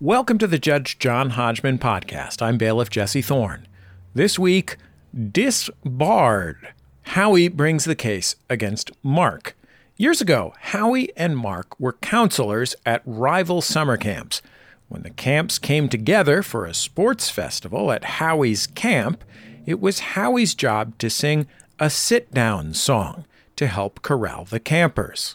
Welcome to the Judge John Hodgman podcast. I'm bailiff Jesse Thorne. This week, disbarred. Howie brings the case against Mark. Years ago, Howie and Mark were counselors at rival summer camps. When the camps came together for a sports festival at Howie's camp, it was Howie's job to sing a sit down song to help corral the campers.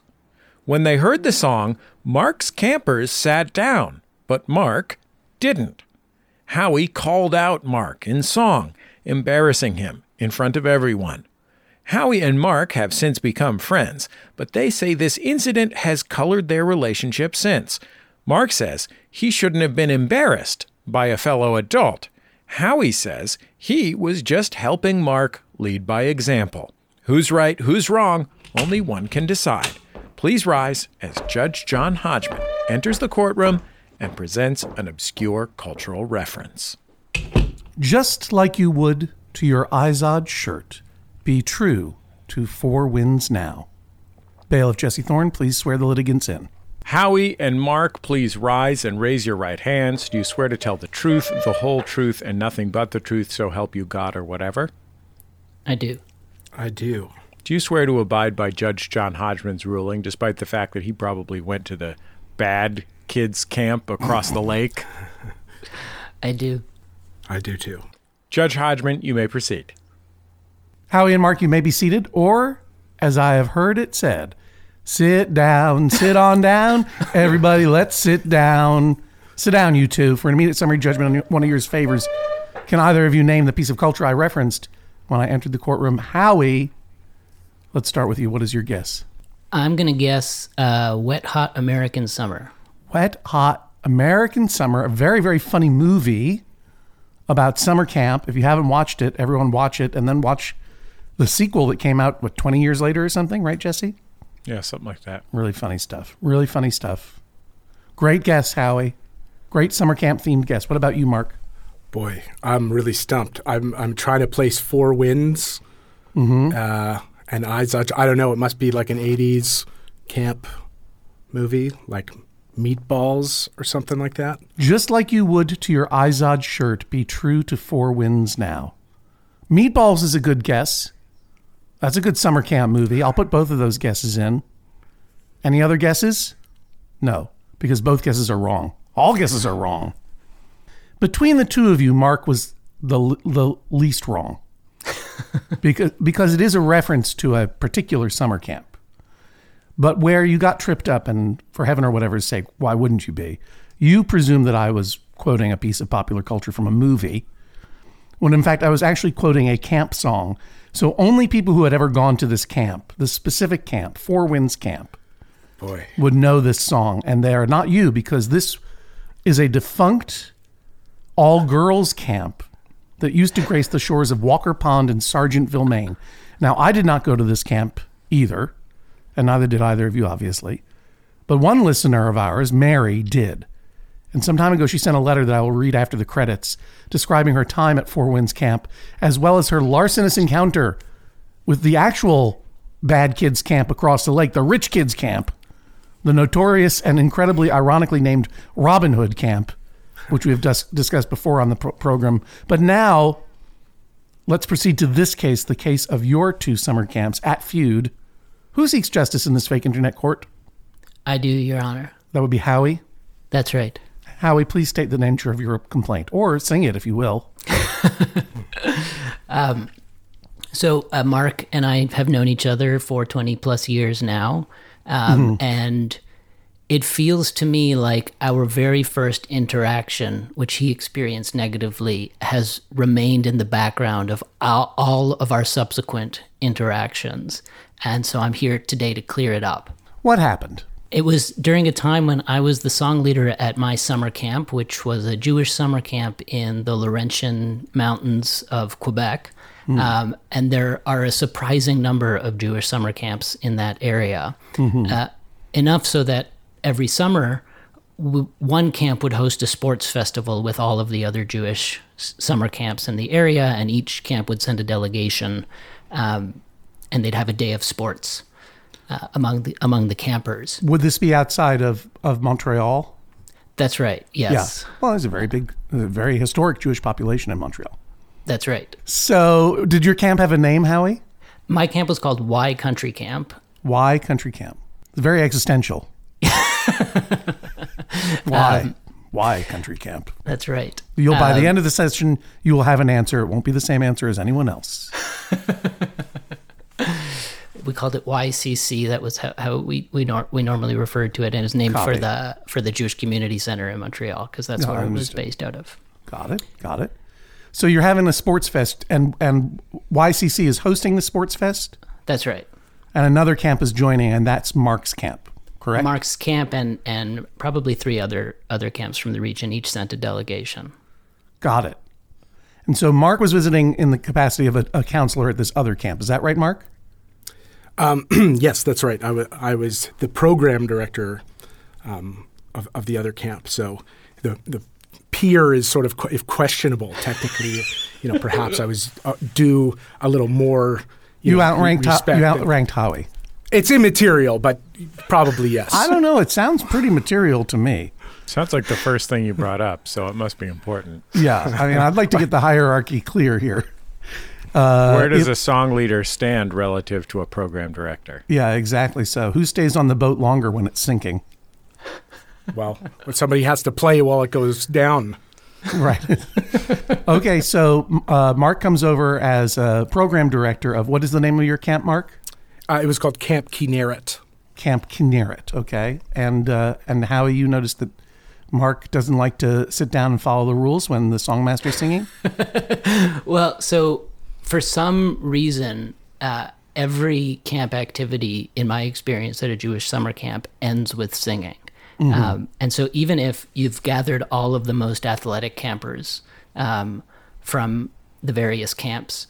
When they heard the song, Mark's campers sat down but Mark didn't. Howie called out Mark in song, embarrassing him in front of everyone. Howie and Mark have since become friends, but they say this incident has colored their relationship since. Mark says he shouldn't have been embarrassed by a fellow adult. Howie says he was just helping Mark lead by example. Who's right, who's wrong, only one can decide. Please rise as Judge John Hodgman enters the courtroom and presents an obscure cultural reference. Just like you would to your Izod shirt, be true to Four Winds Now. Bailiff Jesse Thorne, please swear the litigants in. Howie and Mark, please rise and raise your right hands. Do you swear to tell the truth, the whole truth, and nothing but the truth, so help you God or whatever? I do. I do. Do you swear to abide by Judge John Hodgman's ruling, despite the fact that he probably went to the bad kids' camp across the lake? I do. I do too. Judge Hodgman, you may proceed. Howie and Mark, you may be seated, or, as I have heard it said, sit down, sit on down. Everybody, let's sit down. Sit down, you two, for an immediate summary judgment on one of your favors. Can either of you name the piece of culture I referenced when I entered the courtroom? Howie, let's start with you. What is your guess? I'm going to guess uh, Wet Hot American Summer. Wet Hot American Summer, a very, very funny movie about summer camp. If you haven't watched it, everyone watch it and then watch the sequel that came out, what, 20 years later or something, right, Jesse? Yeah, something like that. Really funny stuff. Really funny stuff. Great guess, Howie. Great summer camp themed guess. What about you, Mark? Boy, I'm really stumped. I'm I'm trying to place four wins. Mm-hmm. Uh, and eyes. I don't know. It must be like an '80s camp movie, like Meatballs or something like that. Just like you would to your Izod shirt, be true to Four Winds now. Meatballs is a good guess. That's a good summer camp movie. I'll put both of those guesses in. Any other guesses? No, because both guesses are wrong. All guesses are wrong. Between the two of you, Mark was the, the least wrong. because, because it is a reference to a particular summer camp. But where you got tripped up, and for heaven or whatever's sake, why wouldn't you be? You presumed that I was quoting a piece of popular culture from a movie, when in fact I was actually quoting a camp song. So only people who had ever gone to this camp, this specific camp, Four Winds Camp, Boy. would know this song. And they are not you, because this is a defunct all girls camp that used to grace the shores of Walker Pond in Sargentville, Maine. Now, I did not go to this camp either, and neither did either of you, obviously. But one listener of ours, Mary, did. And some time ago, she sent a letter that I will read after the credits, describing her time at Four Winds Camp, as well as her larcenous encounter with the actual bad kids camp across the lake, the rich kids camp, the notorious and incredibly ironically named Robin Hood camp, which we have dis- discussed before on the pro- program. But now, let's proceed to this case, the case of your two summer camps at Feud. Who seeks justice in this fake internet court? I do, Your Honor. That would be Howie. That's right. Howie, please state the nature of your complaint, or sing it if you will. Um, so uh, Mark and I have known each other for 20 plus years now. Um, And it feels to me like our very first interaction, which he experienced negatively, has remained in the background of all, all of our subsequent interactions. And so I'm here today to clear it up. What happened? It was during a time when I was the song leader at my summer camp, which was a Jewish summer camp in the Laurentian Mountains of Quebec. Um, and there are a surprising number of Jewish summer camps in that area. Uh, enough so that every summer, w- one camp would host a sports festival with all of the other Jewish s- summer camps in the area, and each camp would send a delegation, um, and they'd have a day of sports uh, among the among the campers. Would this be outside of, of Montreal? That's right. Yes. Yeah. Well, there's a very big, a very historic Jewish population in Montreal. That's right. So, did your camp have a name, Howie? My camp was called Y Country Camp. Why country camp? It's very existential. Why? Why country camp? That's right. You'll by Um, the end of the session, you will have an answer. It won't be the same answer as anyone else. we called it YCC. That was how, how we we, nor- we normally referred to it, and it was named Copy. for the for the Jewish Community Center in Montreal because that's No, where it was based out of. Got it. Got it. So you're having a sports fest, and and YCC is hosting the sports fest, That's right. and another camp is joining, and that's Mark's camp. Correct. Mark's camp and and probably three other other camps from the region each sent a delegation. Got it. And so Mark was visiting in the capacity of a, a counselor at this other camp. Is that right, Mark? yes, that's right. I was the program director um, of, of the other camp. So the, the peer is sort of que- if questionable technically. you know, perhaps I was uh, due a little more. You, You know, outranked respect you outranked Howie. It's immaterial, but probably yes. I don't know. It sounds pretty material to me. Sounds like the first thing you brought up, so it must be important. Yeah, I mean, I'd like to get the hierarchy clear here. Uh, Where does if- a song leader stand relative to a program director? Yeah, exactly. So, who stays on the boat longer when it's sinking? Well, when somebody has to play while it goes down. Right. okay, so uh, Mark comes over as a program director of what is the name of your camp, Mark? Uh, it was called Camp Kinneret. Camp Kinneret. Okay, and uh, and Howie, you noticed that Mark doesn't like to sit down and follow the rules when the songmaster's singing. Well, so for some reason, uh, every camp activity, in my experience at a Jewish summer camp, ends with singing. Um, and so, even if you've gathered all of the most athletic campers um, from the various camps,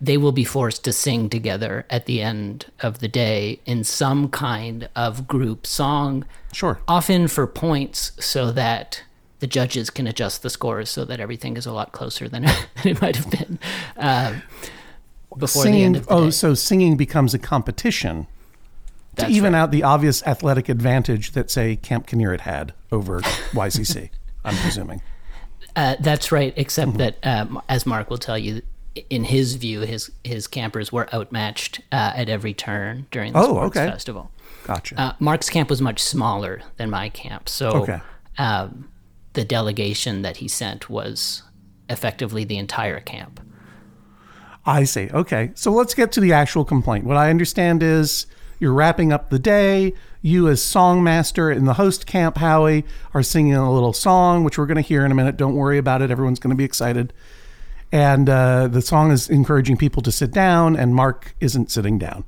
they will be forced to sing together at the end of the day in some kind of group song Sure. often for points so that the judges can adjust the scores so that everything is a lot closer than it might have been um, before the singing. end of the oh, day. so singing becomes a competition to even right. out the obvious athletic advantage that, say, Camp Kinneret had over YCC. I'm presuming. Uh, that's right, except Mm-hmm. that, um, as Mark will tell you, in his view, his his campers were outmatched uh, at every turn during the Oh, sports okay. festival. Gotcha. Uh, Mark's camp was much smaller than my camp, so Okay. um, the delegation that he sent was effectively the entire camp. I see. Okay. So let's get to the actual complaint. What I understand is you're wrapping up the day. You, as songmaster in the host camp, Howie, are singing a little song, which we're going to hear in a minute. Don't worry about it. Everyone's going to be excited. And uh, the song is encouraging people to sit down, and Mark isn't sitting down.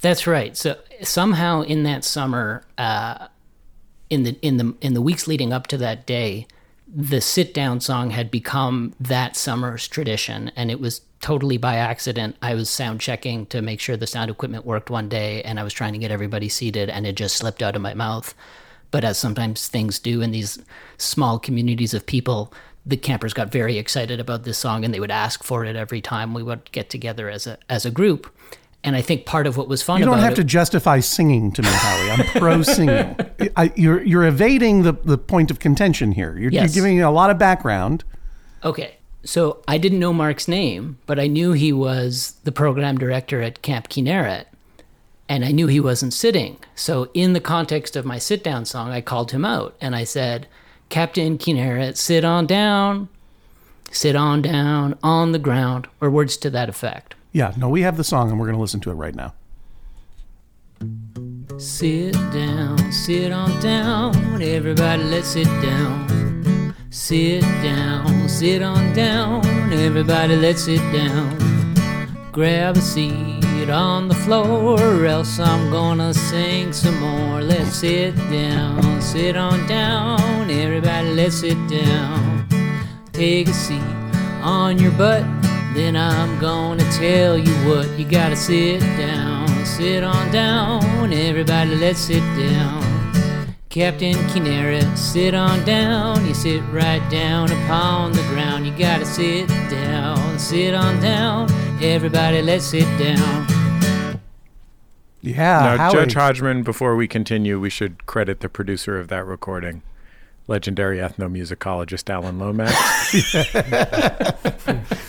That's right. So somehow in that summer, uh, in the in the in the weeks leading up to that day, the sit down song had become that summer's tradition, and it was totally by accident. I was sound checking to make sure the sound equipment worked one day, and I was trying to get everybody seated, and it just slipped out of my mouth. But as sometimes things do in these small communities of people, the campers got very excited about this song, and they would ask for it every time we would get together as a as a group. And I think part of what was fun You don't have it, to justify singing to me, Howie. I'm pro singing. I, you're you're evading the, the point of contention here. You're, Yes. you're giving a lot of background. Okay. So I didn't know Mark's name, but I knew he was the program director at Camp Kinneret, and I knew he wasn't sitting. So in the context of my sit down song, I called him out and I said, Captain Kinneret, sit on down, sit on down on the ground, or words to that effect. Yeah, no, we have the song, and we're going to listen to it right now. Sit down, sit on down, everybody let's sit down. Sit down, sit on down, everybody let's sit down. Grab a seat on the floor, or else I'm gonna sing some more. Let's sit down, sit on down, everybody let's sit down. Take a seat on your butt, then I'm gonna tell you what you gotta sit down, sit on down, everybody let's sit down. Captain Kinneret, sit on down, you sit right down upon the ground. You gotta sit down, sit on down, everybody let's sit down. Yeah, now, Howie. Judge Hodgman, before we continue, we should credit the producer of that recording. legendary ethnomusicologist Alan Lomax.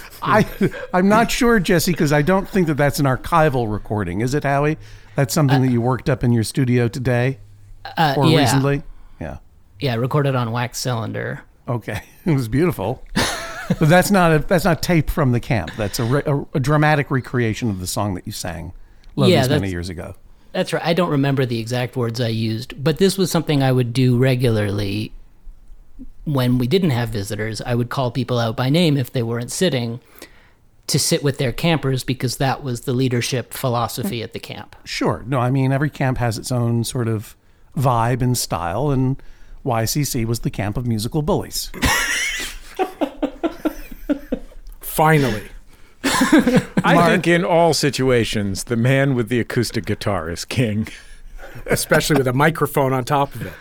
I I'm not sure, Jesse, because I don't think that that's an archival recording. Is it, Howie? That's something that you worked up in your studio today Uh, or yeah, recently? Yeah. yeah, recorded on wax cylinder. Okay, it was beautiful. But that's not a that's not tape from the camp. That's a, re, a, a dramatic recreation of the song that you sang Yeah, many years ago. That's right. I don't remember the exact words I used, but this was something I would do regularly when we didn't have visitors. I would call people out by name if they weren't sitting to sit with their campers because that was the leadership philosophy at the camp. Sure. No, I mean every camp has its own sort of vibe and style, and YCC was the camp of musical bullies. Finally. I think in all situations, the man with the acoustic guitar is king. especially with a microphone on top of it.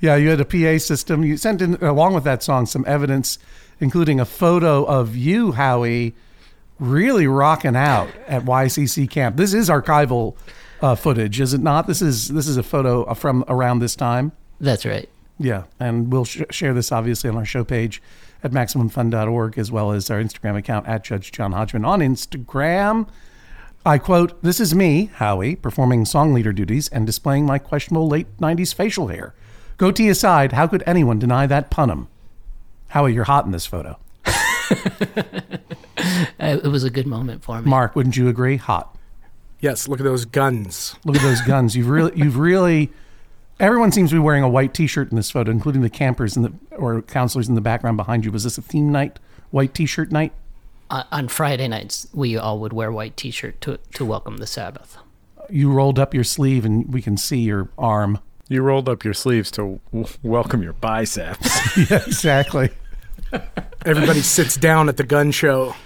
Yeah, you had a PA system. You sent in, along with that song, some evidence, including a photo of you, Howie, really rocking out at YCC camp. This is archival uh, footage, is it not? This is this is a photo from around this time. That's right. Yeah, and we'll sh- share this obviously on our show page at MaximumFun.org as well as our Instagram account at Judge John Hodgman on Instagram. I quote, This is me, Howie, performing song leader duties and displaying my questionable late 90s facial hair. Goatee aside, how could anyone deny that punum? Howie, you're hot in this photo. Uh, It was a good moment for me. Mark, wouldn't you agree? Hot. Yes, look at those guns. Look at those guns. You've really, you've really. Everyone seems to be wearing a white T-shirt in this photo, including the campers and the or counselors in the background behind you. Was this a theme night, white T-shirt night? on, on Friday nights, we all would wear white T-shirt to to welcome the Sabbath. You rolled up your sleeve, and we can see your arm. You rolled up your sleeves to w- welcome your biceps. yeah, exactly. Everybody sits down at the gun show.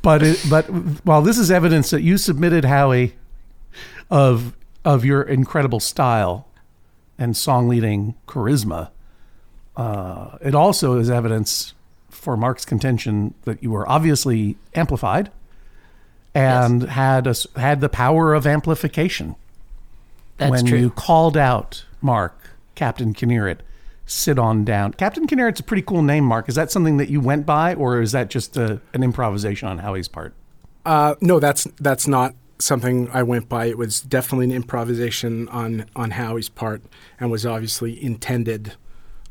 But it, but while this is evidence that you submitted, Howie, of of your incredible style and song leading charisma, uh, it also is evidence for Mark's contention that you were obviously amplified and had a, s- had the power of amplification. That's when true. you called out Mark, Captain Kinneret, sit on down. Captain Kinneret's a pretty cool name, Mark. Is that something that you went by, or is that just a, an improvisation on Howie's part? Uh, no, that's that's not something I went by. It was definitely an improvisation on on Howie's part, and was obviously intended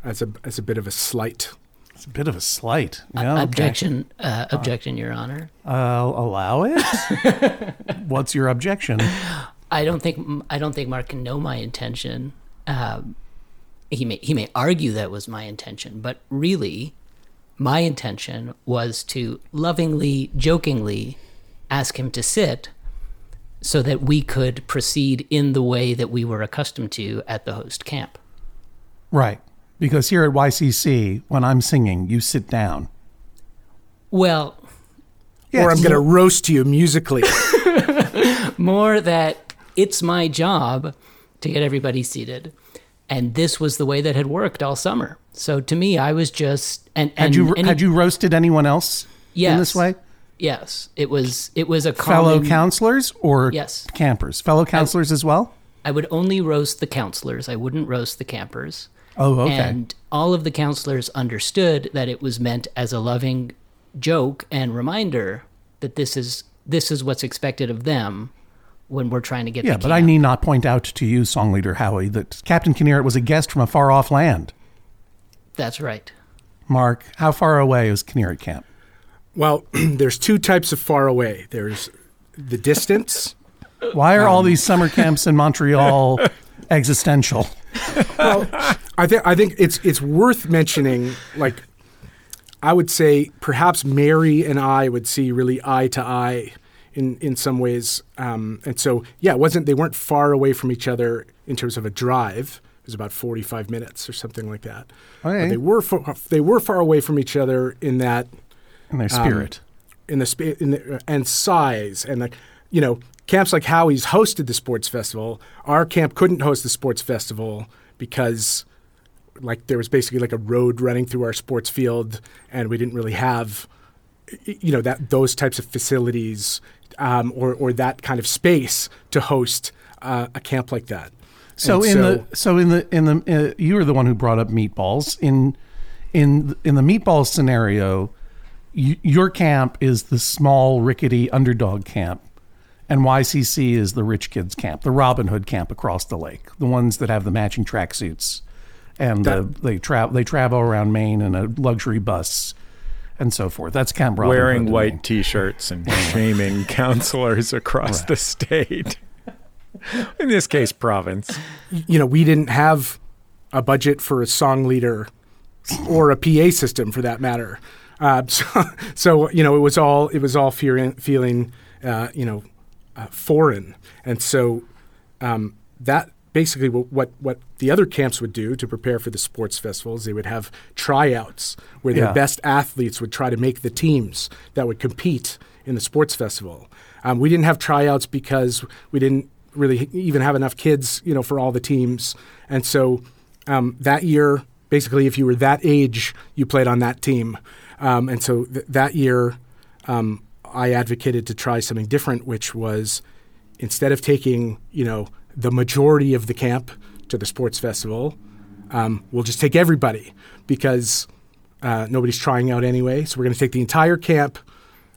as a as a bit of a slight. It's a bit of a slight. Yeah, okay. objection, uh, objection, Your Honor. I'll allow it. What's your objection? I don't think I don't think Mark can know my intention. Um, he may he may argue that was my intention, but really, my intention was to lovingly, jokingly ask him to sit, so that we could proceed in the way that we were accustomed to at the host camp. Right. Because here at YCC, when I'm singing, you sit down. Well, or I'm going to roast you musically. more that it's my job to get everybody seated. And this was the way that had worked all summer. So to me, I was just and, and Had you any- had you roasted anyone else in this way? Yes, it was. It was a Fellow counselors or Yes. campers? Fellow counselors as well? I would only roast the counselors. I wouldn't roast the campers. Oh, okay. And all of the counselors understood that it was meant as a loving joke and reminder that this is this is what's expected of them when we're trying to get. yeah, but I need not point out to you, song leader Howie, that Captain Kinneret was a guest from a far off land. That's right. Mark, how far away is Kinneret Camp? Well, there's two types of far away. There's the distance. Why are all Um, these summer camps in Montreal existential? I think I think it's it's worth mentioning. Like, I would say perhaps Mary and I would see really eye to eye in in some ways. Um, and so yeah, it wasn't they weren't far away from each other in terms of a drive. It was about forty five minutes or something like that. Okay. But they were far, they were far away from each other in that In their spirit. in the, in the and size and like you know camps like Howie's hosted the sports festival. Our camp couldn't host the sports festival because like there was basically like a road running through our sports field, and we didn't really have you know that those types of facilities um, or or that kind of space to host uh, a camp like that. So And in the so in the in the uh, you were the one who brought up meatballs in in in the meatball scenario. You, your camp is the small rickety underdog camp, and YCC is the rich kids camp, the Robin Hood camp across the lake, the ones that have the matching tracksuits, and uh, they travel they travel around Maine in a luxury bus, and so forth. That's Camp Robin Wearing Hood white me. T-shirts and shaming counselors across the state. In this case, province. you know, we didn't have a budget for a song leader or a PA system for that matter. Uh, so, so you know, it was all it was all fearing, feeling, uh, you know, uh, foreign, and so um, that basically what, what the other camps would do to prepare for the sports festivals, they would have tryouts where their Yeah. best athletes would try to make the teams that would compete in the sports festival. Um, we didn't have tryouts because we didn't really even have enough kids, you know, for all the teams. And so um, that year, basically, if you were that age, you played on that team. Um, and so th- that year, um, I advocated to try something different, which was instead of taking, you know, the majority of the camp to the sports festival, um, we'll just take everybody because uh, nobody's trying out anyway. So we're going to take the entire camp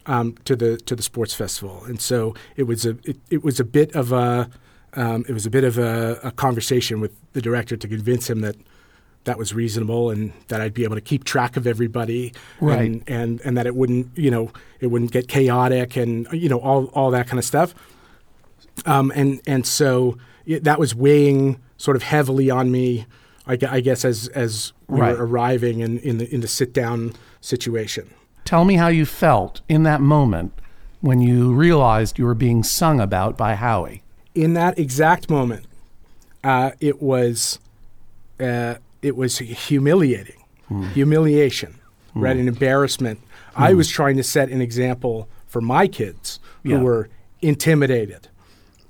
um, to the to the sports festival, and so it was a it, it was a bit of a um, it was a bit of a, a conversation with the director to convince him that that was reasonable and that I'd be able to keep track of everybody, Right. And and, and that it wouldn't you know it wouldn't get chaotic and you know all all that kind of stuff. Um, and and so yeah, that was weighing sort of heavily on me, I, I guess, as as we Right. were arriving in, in the in the sit down situation. Tell me how you felt in that moment when you realized you were being sung about by Howie. in that exact moment, uh, it was uh, it was humiliating, humiliation, right? An embarrassment. I was trying to set an example for my kids who Yeah. were intimidated.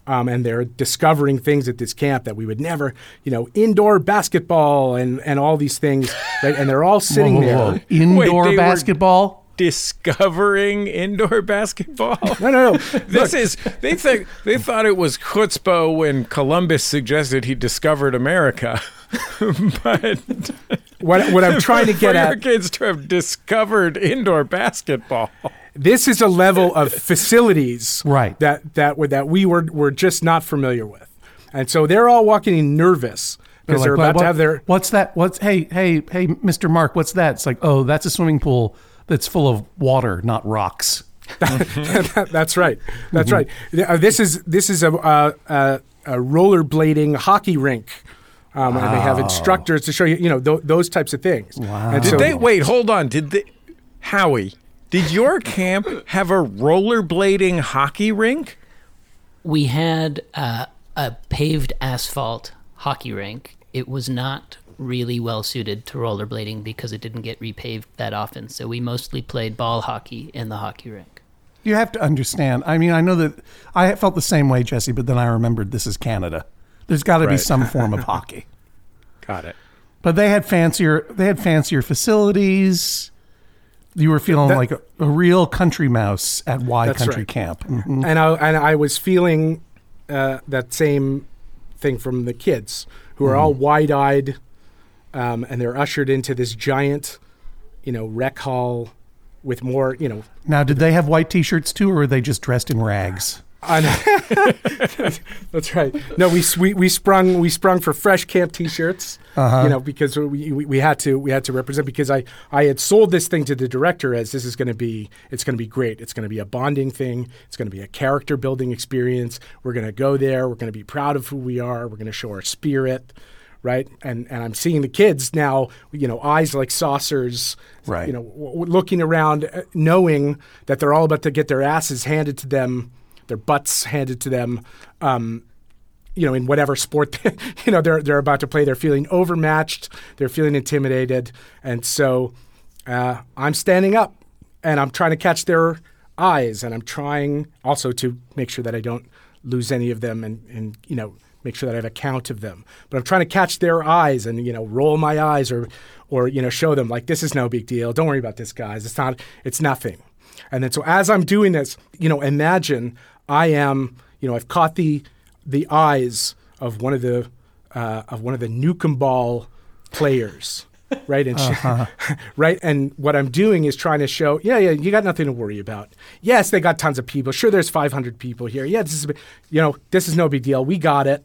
Um, and they're discovering things at this camp that we would never, you know, indoor basketball and, and all these things, right? And they're all sitting Whoa, there. whoa, whoa. Indoor they were- basketball? Discovering indoor basketball. No, no, no. This is they think they thought it was chutzpah when Columbus suggested he discovered America, but What, what I'm trying to for get your at kids to have discovered indoor basketball. this is a level of facilities Right. that that were that we were were just not familiar with, and so they're all walking in nervous because they're, like, about what- to have their. What's that? What's hey hey hey, Mr. Mark? What's that? It's like oh, that's a swimming pool that's full of water, not rocks. that's right. That's Mm-hmm. right. Uh, This is this is a a, a, a rollerblading hockey rink. Um, And they have instructors to show you, you know, th- those types of things. Wow. And Did so, they wait? Hold on. Did they, Howie? Did your camp have a rollerblading hockey rink? We had uh, a paved asphalt hockey rink. It was not really well suited to rollerblading because it didn't get repaved that often. So we mostly played ball hockey in the hockey rink. You have to understand. I mean, I know that I felt the same way, Jesse, but then I remembered this is Canada. There's got to be some form of hockey. Got it. But they had fancier. They had fancier facilities. You were feeling That- like a, a real country mouse at Y Country right. Camp. Mhm. and I and I was feeling uh, that same thing from the kids who are all wide eyed, um, and they're ushered into this giant, you know, rec hall with more, you know, Now, did they have white T-shirts too, or were they just dressed in rags? that's right. No, we, we we sprung we sprung for fresh camp T-shirts. You know, because we, we we had to we had to represent because I I had sold this thing to the director as this is going to be it's going to be great. It's going to be a bonding thing. It's going to be a character building experience. We're going to go there. We're going to be proud of who we are. We're going to show our spirit. Right, and and I'm seeing the kids now. You know, eyes like saucers. Right. You know, w- looking around, uh, knowing that they're all about to get their asses handed to them, their butts handed to them. Um, you know, in whatever sport, they, you know, they're they're about to play. They're feeling overmatched. They're feeling intimidated, and so uh, I'm standing up and I'm trying to catch their eyes, and I'm trying also to make sure that I don't lose any of them, and and you know make sure that I have a count of them. But I'm trying to catch their eyes and you know roll my eyes or or you know show them like this is no big deal. Don't worry about this, guys. It's not. It's nothing. And then so as I'm doing this, you know, imagine I am, you know, I've caught the the eyes of one of the uh, of one of the Newcomb Ball players. Right and she- right and what I'm doing is trying to show yeah yeah you got nothing to worry about yes they got tons of people sure there's 500 people here yeah this is you know this is no big deal we got it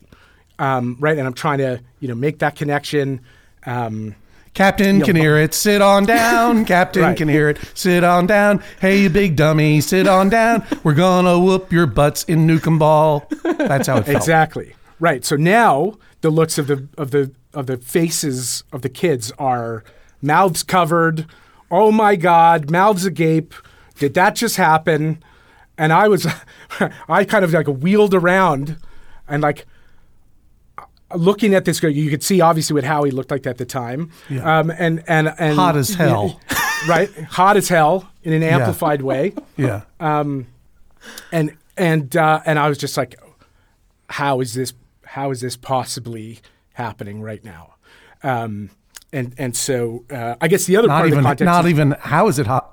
um, right and I'm trying to you know make that connection um, Captain Yeah, Kinneret. Sit on down. Captain Right. Kinneret. Sit on down. Hey, you big dummy. Sit on down. We're gonna whoop your butts in Newcomb Ball. That's how it felt. Exactly. Right. So now the looks of the of the of the faces of the kids are mouths covered. Oh my God, mouths agape. Did that just happen? And I was, I kind of like wheeled around, and like looking at this guy. You could see obviously what Howie looked like at the time. Yeah. Um, and and and Hot as hell. right? Hot as hell in an amplified way Yeah. and and uh, and I was just like, how is this? How is this possibly happening right now? Um, and and so uh, I guess the other not part even. of the context Not is even. How is it? Ho-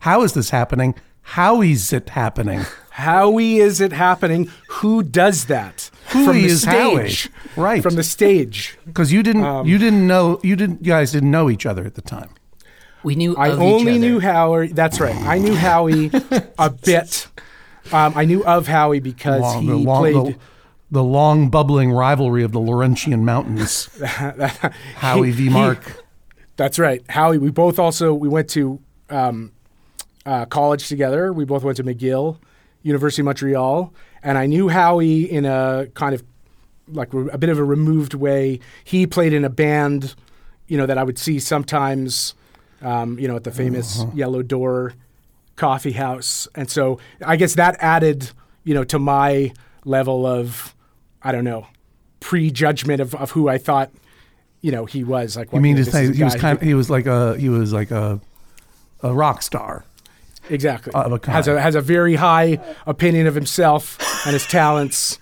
how is this happening? How is it happening? how is it happening? Who does that? Who from the is Howie? stage, Right. From the stage. Because you didn't. Um, you didn't know. You didn't. You guys didn't know each other at the time. We knew I of only each other. knew Howie. That's right. I knew Howie a bit. Um, I knew of Howie because Long- he the long, played. the, the long bubbling rivalry of the Laurentian Mountains. Howie v. he- Mark. That's right. Howie, we both also we went to um, uh, college together. We both went to McGill, University of Montreal, and I knew Howie in a kind of like a bit of a removed way. He played in a band, you know, that I would see sometimes, um, you know, at the famous Yellow Door coffee house, and so I guess that added, you know, to my level of, I don't know, prejudgment of, of who I thought. You know, he was like. You mean to say he was who kind? could- He was like a. He was like a. A rock star. Exactly. Of a kind. has a has a very high opinion of himself and his talents.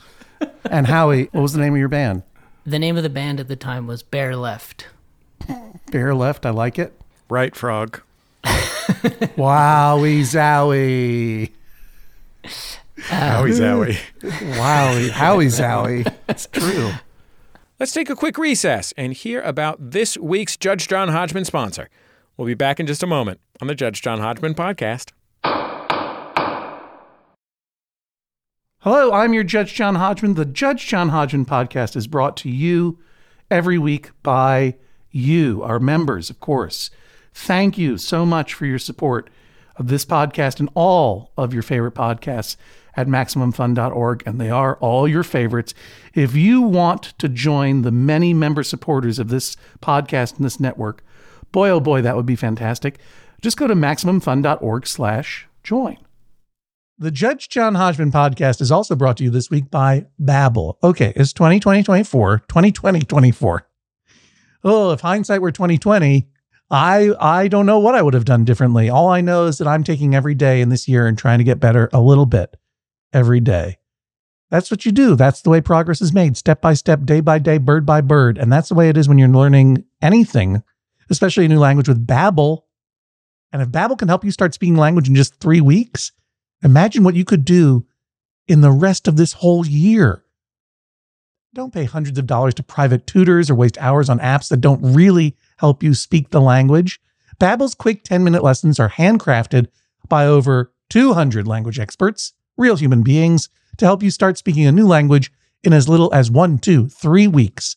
And Howie, what was the name of your band? The name of the band at the time was Bear Left. Bear Left. I like it. Right, Frog. Wowie zowie. Howie Zowie. Wowie. Howie zowie. It's true. Let's take a quick recess and hear about this week's Judge John Hodgman sponsor. We'll be back in just a moment on the Judge John Hodgman podcast. Hello, I'm your Judge John Hodgman. The Judge John Hodgman podcast is brought to you every week by you, our members, of course. Thank you so much for your support of this podcast and all of your favorite podcasts at MaximumFun.org, and they are all your favorites. If you want to join the many member supporters of this podcast and this network, boy, oh boy, that would be fantastic. Just go to MaximumFun.org slash join. The Judge John Hodgman podcast is also brought to you this week by Babbel. Okay, it's 2020 24, 2020 24. Oh, if hindsight were 2020, I I don't know what I would have done differently. All I know is that I'm taking every day in this year and trying to get better a little bit every day. That's what you do. That's the way progress is made, step by step, day by day, bird by bird. And that's the way it is when you're learning anything, especially a new language with Babbel. And if Babbel can help you start speaking language in just 3 weeks, Imagine what you could do in the rest of this whole year. Don't pay hundreds of dollars to private tutors or waste hours on apps that don't really help you speak the language. Babbel's quick 10-minute lessons are handcrafted by over 200 language experts, real human beings, to help you start speaking a new language in as little as one, two, three weeks.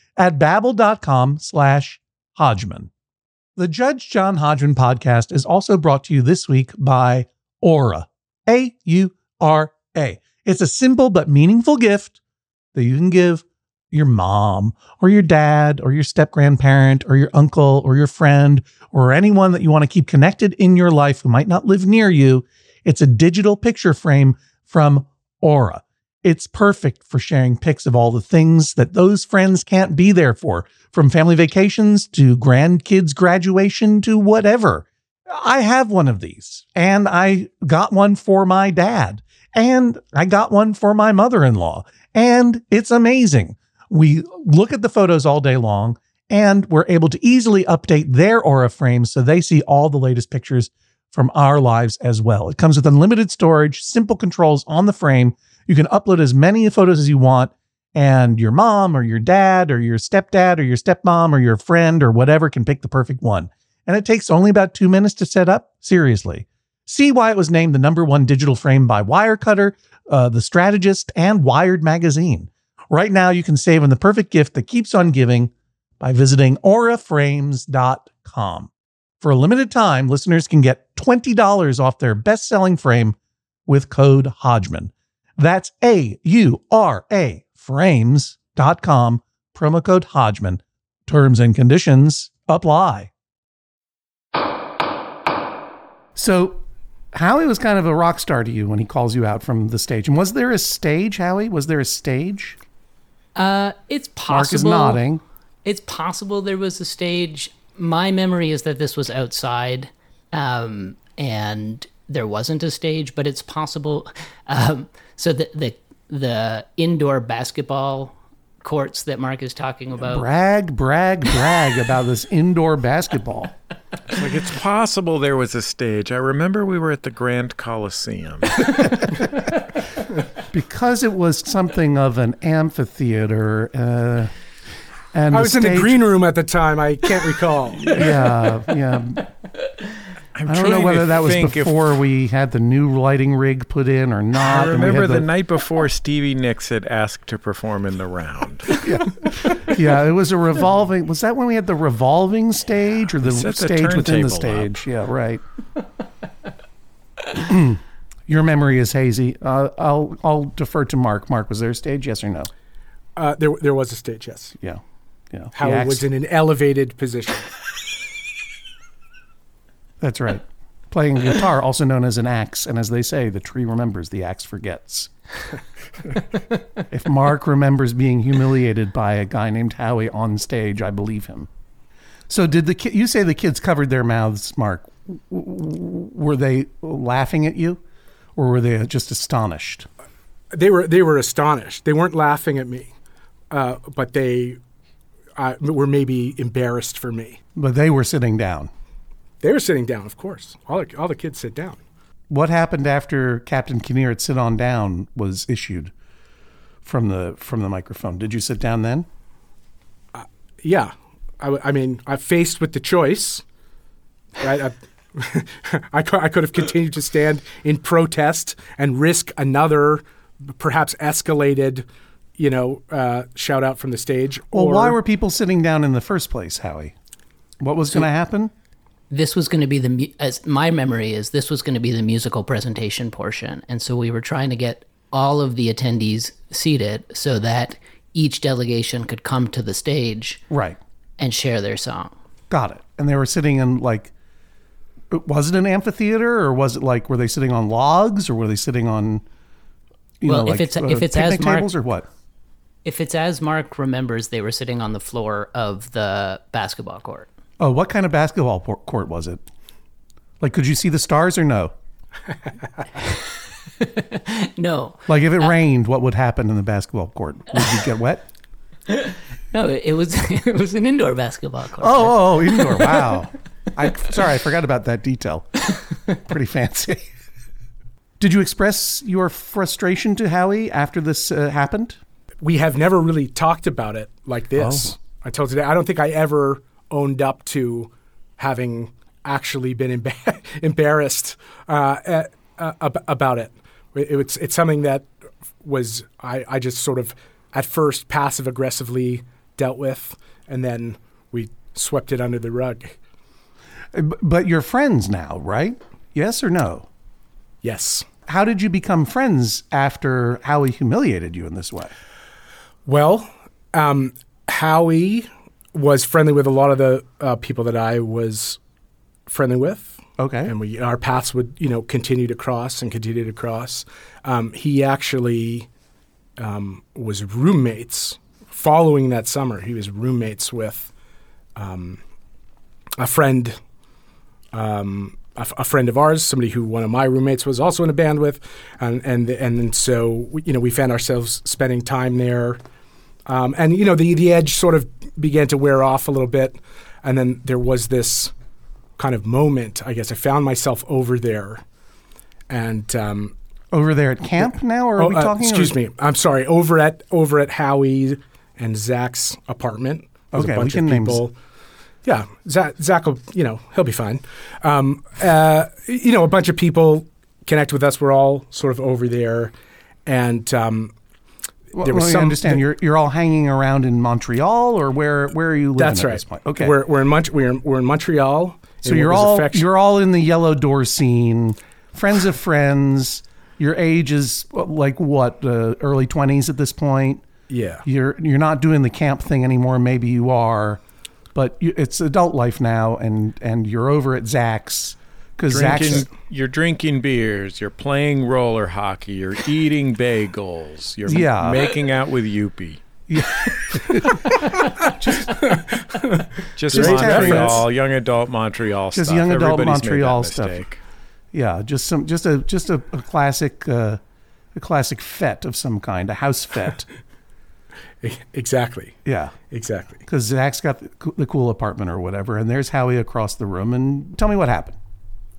at babbel.com slash Hodgman. The Judge John Hodgman podcast is also brought to you this week by Aura. A U R A. It's a simple but meaningful gift that you can give your mom or your dad or your step grandparent or your uncle or your friend or anyone that you want to keep connected in your life who might not live near you. It's a digital picture frame from Aura. It's perfect for sharing pics of all the things that those friends can't be there for, from family vacations to grandkids' graduation to whatever. I have one of these, and I got one for my dad, and I got one for my mother in law, and it's amazing. We look at the photos all day long, and we're able to easily update their aura frames so they see all the latest pictures from our lives as well. It comes with unlimited storage, simple controls on the frame. You can upload as many photos as you want, and your mom or your dad or your stepdad or your stepmom or your friend or whatever can pick the perfect one. And it takes only about two minutes to set up. Seriously. See why it was named the number one digital frame by Wirecutter, uh, The Strategist, and Wired Magazine. Right now, you can save on the perfect gift that keeps on giving by visiting auraframes.com. For a limited time, listeners can get $20 off their best selling frame with code Hodgman. That's A U R A frames.com, promo code Hodgman. Terms and conditions apply. So, Howie was kind of a rock star to you when he calls you out from the stage. And was there a stage, Howie? Was there a stage? Uh, it's possible. Mark is nodding. It's possible there was a stage. My memory is that this was outside, um, and there wasn't a stage. But it's possible. Um, so the the the indoor basketball courts that Mark is talking about. Brag, brag, brag about this indoor basketball. Like it's possible there was a stage. I remember we were at the Grand Coliseum. Because it was something of an amphitheater. Uh, and I the was in the green room at the time. I can't recall. Yeah, yeah. I'm I don't know whether that was think if- before we had the new lighting rig put in or not. I remember had the, night before Stevie Nicks had asked to perform in the round. Yeah, it was a revolving. Was that when we had the revolving stage or the Set the stage within the turntable up. stage? Yeah, right. Your memory is hazy. Uh, I'll I'll defer to Mark. Mark, was there a stage? Yes or no? Uh, there, there was a stage, yes. Yeah, yeah. How The it was in an elevated position. That's right. Playing guitar, also known as an axe, and as they say, the tree remembers, the axe forgets. if Mark remembers being humiliated by a guy named Howie on stage, I believe him. So, did the ki- you say the kids covered their mouths, Mark? Were they laughing at you, or were they just astonished? they were they were astonished. They weren't laughing at me, uh, but they uh, were maybe embarrassed for me. But they were sitting down. They were sitting down, of course. All the, all the kids sit down. What happened after Captain Kinnear's "Sit On Down" was issued from the from the microphone? Did you sit down then? Yeah, I mean, I faced with the choice. Right, I, I, cou- I could have continued to stand in protest and risk another, perhaps escalated, you know, uh, shout out from the stage. Well, why were people sitting down in the first place, Howie? What was going to happen? This was going to be the as my memory is this was going to be the musical presentation portion and so we were trying to get all of the attendees seated so that each delegation could come to the stage Right. and share their song Got it. And they were sitting in like, was it an amphitheater or was it like, were they sitting on logs or were they sitting on, you Well, know, if like it's- if uh, it's as Mark- tables or what? if it's as mark remembers they were sitting on the floor of the basketball court Oh, what kind of basketball court was it? Like, could you see the stars or no? no Like, if it rained, what would happen in the basketball court? Would you get wet? no it, it was it was an indoor basketball court Oh, oh, oh indoor. Wow. I sorry, I forgot about that detail. Pretty fancy. Did you express your frustration to Howie after this uh, happened? we have never really talked about it like this. I told you that I don't think I ever owned up to having actually been emba- embarrassed uh, at, uh, ab- about it. It- It's it's something that was I, I just sort of at first passive aggressively dealt with, and then we swept it under the rug. Uh, But you're friends now, right? Yes or no? Yes. How did you become friends after Howie humiliated you in this way? Well, um, Howie was friendly with a lot of the uh, people that I was friendly with. Okay. and we our paths would you know continue to cross and continue to cross. Um, he actually um, was roommates. Following that summer, he was roommates with um, a friend, um, a, f- a friend of ours, somebody who one of my roommates was also in a band with, and and and so we- you know we found ourselves spending time there, um, and you know the the edge sort of began to wear off a little bit, and then there was this kind of moment. I guess I found myself over there, and um, Over there at camp now, or are Oh, we uh, talking? excuse or- me. I'm sorry. Over at over at Howie and Zach's apartment. There's Okay, a we bunch can of name people. Yeah, Zach, Zach will, you know, he'll be fine. Um, uh, you know, a bunch of people connect with us. We're all sort of over there, and um, there was me some- understand. You're you're all hanging around in Montreal, or where where are you living that's at right. this point? Okay, we're we're in Mont- we're in, we're in Montreal. so you're all affection- you're all in the yellow door scene, friends of friends. Your age is uh, like what, uh, early twenties at this point. yeah. You're you're not doing the camp thing anymore. Maybe you are, but you, it's adult life now, and and you're over at Zach's because Drinking, you're drinking beers. You're playing roller hockey. You're eating bagels. You're Yeah. making out with Yuppie. just Great Montreal, young adult Montreal Just stuff. young adult Everybody's Montreal stuff. mistake. yeah, just some just a just a, a classic uh, a classic fete of some kind, a house fete. Exactly. yeah. Exactly. because Zach's got the, the cool apartment or whatever, and there's Howie across the room. And tell me what happened.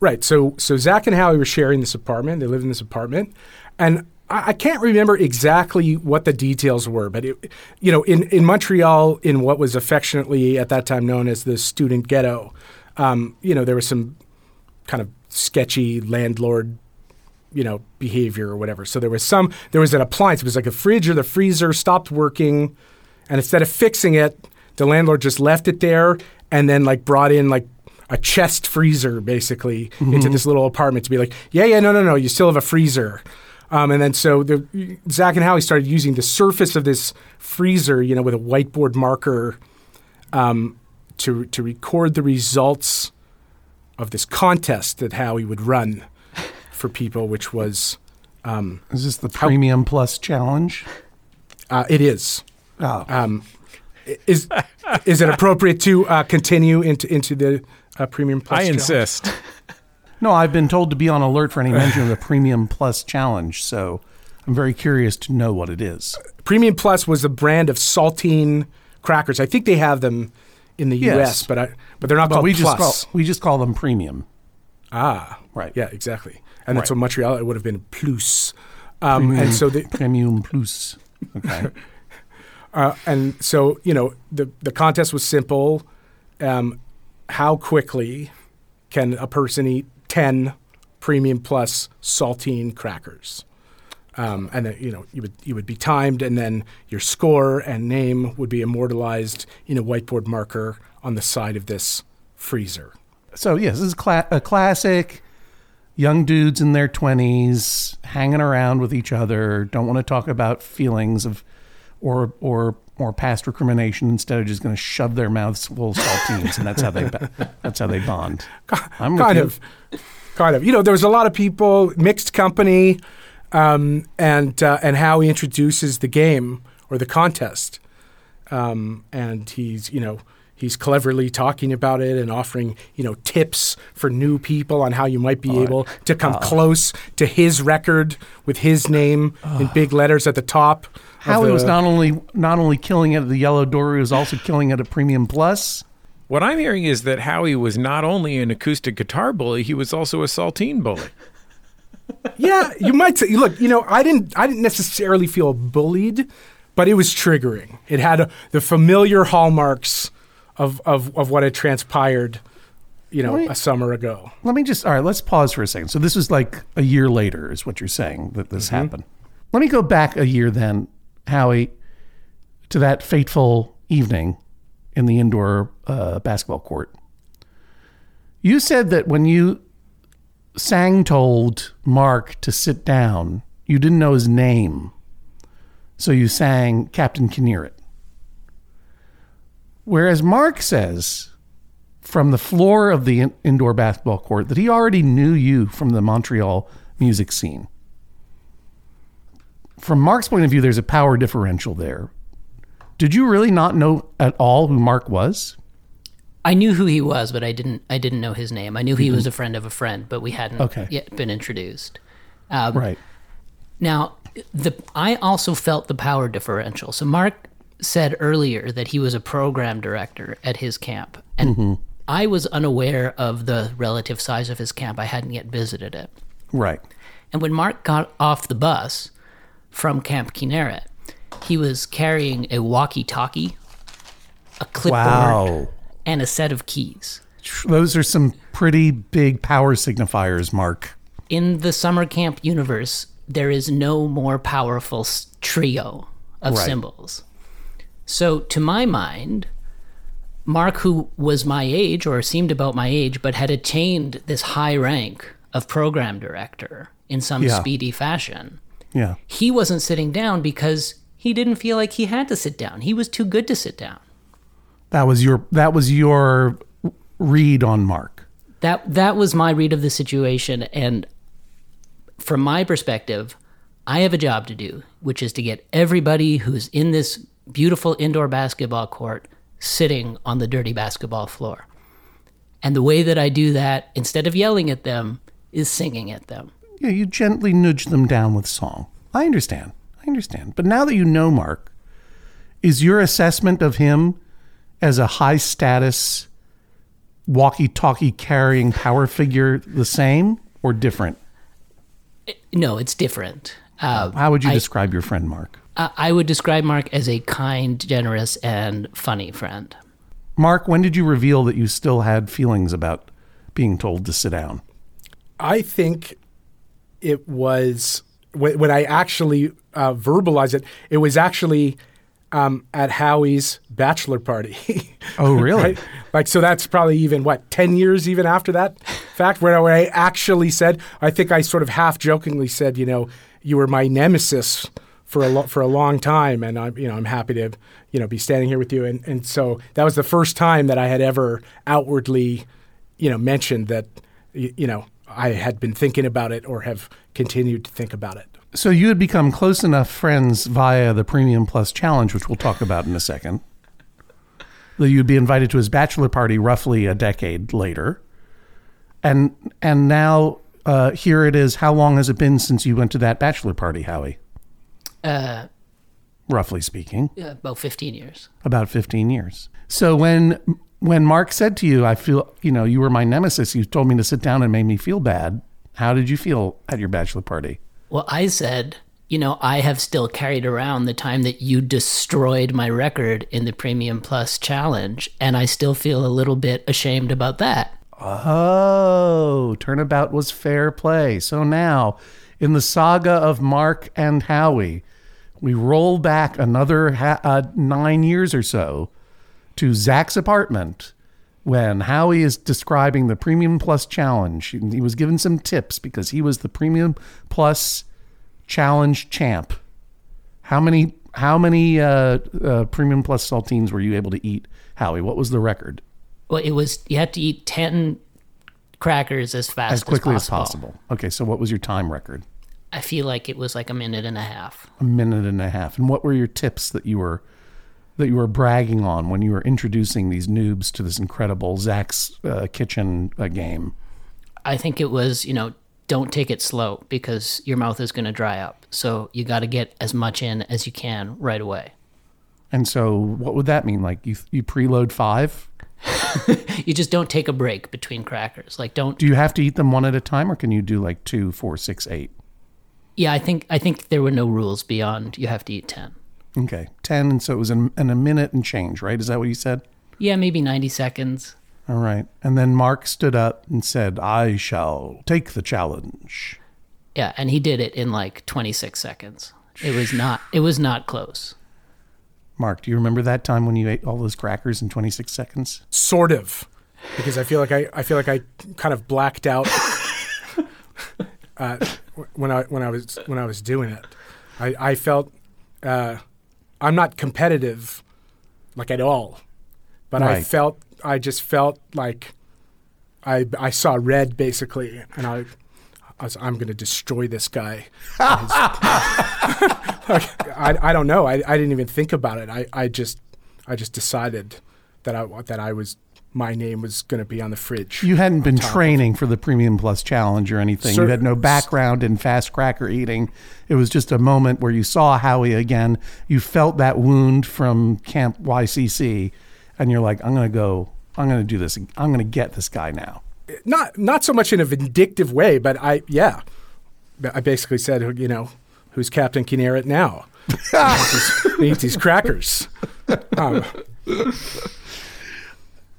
Right. So so Zach and Howie were sharing this apartment. They lived in this apartment, and I, I can't remember exactly what the details were, but it, you know, in in Montreal, in what was affectionately at that time known as the student ghetto, um, you know, there was some kind of sketchy landlord you know behavior or whatever so there was some there was an appliance it was like a fridge or the freezer stopped working and instead of fixing it the landlord just left it there and then like brought in like a chest freezer basically into this little apartment to be like yeah yeah no no no you still have a freezer um, and then so the, Zach and Howie started using the surface of this freezer, you know, with a whiteboard marker, um, to to record the results of this contest that Howie would run for people, which was um, Is this the Premium Plus challenge? uh, it is. Oh, Um, is is it appropriate to uh, continue into into the uh, premium plus? I challenge? insist. no, I've been told to be on alert for any mention of the Premium Plus challenge, so I'm very curious to know what it is. Premium Plus was a brand of saltine crackers. I think they have them in the Yes. U.S., but I, but they're not But called we just Plus. call we just call them Premium. ah, Right. Yeah, exactly. And that's what Montreal it would have been Plus. Um, and so the, Premium Plus. Okay. Uh, and so, you know, the, the contest was simple. Um, how quickly can a person eat 10 premium plus saltine crackers? Um, and then, you know, you would, you would be timed, and then your score and name would be immortalized in a whiteboard marker on the side of this freezer. So yes, this is a classic. Young dudes in their twenties hanging around with each other, don't want to talk about feelings of, or or or past recrimination. Instead of just going to shove their mouths full of saltines, and that's how they that's how they bond. I'm kind of, kind of. You know, there was a lot of people, mixed company, um, and uh, and Howie introduces the game or the contest, um, and he's you know he's cleverly talking about it and offering you know tips for new people on how you might be oh, able to come oh. close to his record with his name in big letters at the top. of Howie the- was not only not only killing it at the Yellow Door, he was also killing it at Premium Plus. What I'm hearing is that Howie was not only an acoustic guitar bully, he was also a saltine bully. Yeah, you might say. Look, you know, I didn't. I didn't necessarily feel bullied, but it was triggering. It had a, the familiar hallmarks of, of of what had transpired, you know, Wait. a summer ago. Let me just all right. Let's pause for a second. So this was like a year later, is what you're saying that this happened. Let me go back a year then, Howie, to that fateful evening in the indoor uh, basketball court. You said that when you sang told Mark to sit down, you didn't know his name, so you sang Captain Kinneret Whereas Mark says from the floor of the in- indoor basketball court that he already knew you from the Montreal music scene. from Mark's point of view, there's a power differential there. Did you really not know at all who Mark was? I knew who he was, but I didn't. I didn't know his name. I knew he was a friend of a friend, but we hadn't Okay. yet been introduced. Um, Right. Now, the I also felt the power differential. So Mark said earlier that he was a program director at his camp, and mm-hmm. I was unaware of the relative size of his camp. I hadn't yet visited it. Right. And when Mark got off the bus from Camp Kinneret, he was carrying a walkie-talkie, a clipboard, Wow. and a set of keys. Those are some pretty big power signifiers, Mark. in the summer camp universe, there is no more powerful trio of Right. symbols. So, to my mind, Mark, who was my age or seemed about my age, but had attained this high rank of program director in some Yeah. speedy fashion, Yeah. he wasn't sitting down because he didn't feel like he had to sit down. He was too good to sit down. That was your that was your read on Mark. that that was my read of the situation and from my perspective i have a job to do which is to get everybody who's in this beautiful indoor basketball court sitting on the dirty basketball floor and the way that i do that instead of yelling at them is singing at them Yeah, you gently nudge them down with song. I understand. I understand. But now that you know Mark, is your assessment of him as a high status walkie talkie carrying power figure the same or different? no it's different uh, How would you I- describe your friend Mark? I I would describe mark as a kind generous and funny friend Mark, when did you reveal that you still had feelings about being told to sit down? I think it was when, when I actually uh, verbalized it. It was actually um, at Howie's bachelor party. Oh, really? Right? Like so, that's probably even what ten years even after that fact, where where I actually said, I think I sort of half jokingly said, you know, you were my nemesis for a lo- for a long time, and I'm you know I'm happy to you know be standing here with you, and and so that was the first time that I had ever outwardly, you know, mentioned that you know I had been thinking about it or have continued to think about it. So you had become close enough friends via the Premium Plus Challenge, which we'll talk about in a second. That you'd be invited to his bachelor party roughly a decade later, and and now uh, here it is. How long has it been since you went to that bachelor party, Howie? Uh, Roughly speaking, about 15 years about fifteen years. So when when Mark said to you, "I feel you know you were my nemesis," you told me to sit down and made me feel bad. How did you feel at your bachelor party? Well, I said, you know, I have still carried around the time that you destroyed my record in the Premium Plus challenge, and I still feel a little bit ashamed about that. Oh, turnabout was fair play. So now, in the saga of Mark and Howie, we roll back another ha- uh, nine years or so to Zach's apartment when Howie is describing the Premium Plus challenge. He was given some tips because he was the Premium Plus challenge champ. How many? How many uh, uh, Premium Plus saltines were you able to eat, Howie? What was the record? Well, it was you had to eat 10 crackers as fast As quickly as possible. possible. Okay, so what was your time record? I feel like it was like a minute and a half. a minute and a half. And what were your tips that you were that you were bragging on when you were introducing these noobs to this incredible Zach's uh, Kitchen uh, game? I think it was, you know, don't take it slow because your mouth is going to dry up. So you got to get as much in as you can right away. And so, what would that mean? Like you you preload five? You just don't take a break between crackers. Like don't Do you have to eat them one at a time, or can you do like two, four, six, eight? Yeah, I think I think there were no rules beyond you have to eat 10. Okay, ten. And so it was in, in a minute and change, right? Is that what you said? Yeah, maybe 90 seconds. All right. And then Mark stood up and said, "I shall take the challenge." Yeah, and he did it in like 26 seconds. It was not it was not close. Mark, do you remember that time when you ate all those crackers in 26 seconds? Sort of, because I feel like I, I feel like I kind of blacked out uh, when I when I was when I was doing it. I, I felt uh, I'm not competitive, like at all, but I felt I just felt like I I saw red basically, and I I was, I'm going to destroy this guy. like, I, I don't know. I, I didn't even think about it. I, I just I just decided that I that I was my name was going to be on the fridge. You hadn't been training for the Premium Plus Challenge or anything. Cer- you had no background in fast cracker eating. It was just a moment where you saw Howie again. You felt that wound from Camp YCC, and you're like, I'm going to go. I'm going to do this. I'm going to get this guy now. not not so much in a vindictive way, but I yeah, I basically said you know who's Captain Kinneret now? he eats these crackers. Um,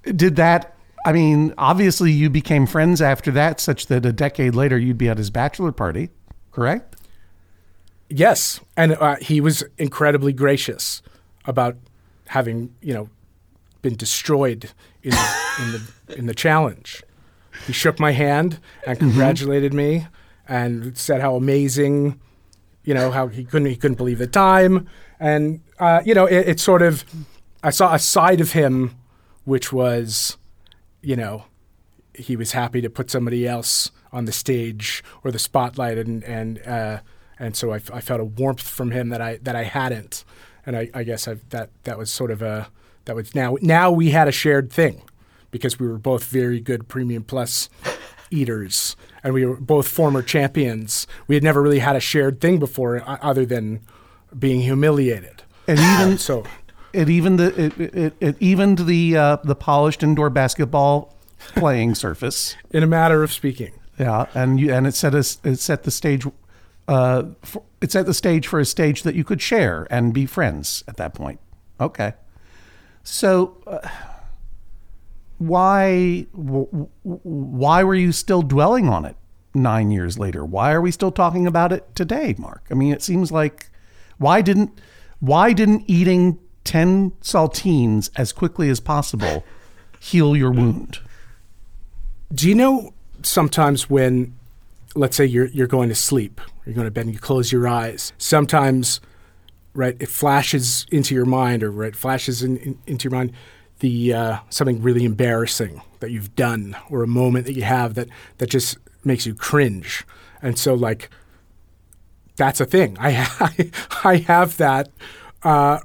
Did that? I mean, obviously, you became friends after that, such that a decade later you'd be at his bachelor party, correct? yes, and uh, he was incredibly gracious about having you know been destroyed in the, in the in the challenge. He shook my hand and congratulated me and said how amazing, you know, how he couldn't he couldn't believe the time, and uh, you know, it, it sort of I saw a side of him which was, you know, he was happy to put somebody else on the stage or the spotlight, and and uh, and so I felt a warmth from him that I that I hadn't, and I, I guess I, that that was sort of a that was now now we had a shared thing because we were both very good premium plus eaters and we were both former champions. We had never really had a shared thing before other than being humiliated. And even So it even the it, it, it evened the uh, the polished indoor basketball playing surface. in a matter of speaking. Yeah, and you and it set us it set the stage. Uh, for, it set the stage for a stage that you could share and be friends at that point. Okay, so uh, why why were you still dwelling on it nine years later? Why are we still talking about it today, Mark? I mean, it seems like why didn't why didn't eating ten saltines as quickly as possible heal your wound? Do you know sometimes when, let's say you're you're going to sleep, you're going to bed and you close your eyes. Sometimes, right, it flashes into your mind, or right, flashes in, in, into your mind, the uh, something really embarrassing that you've done, or a moment that you have that that just makes you cringe. And so, like, that's a thing. I I, I have that. Uh,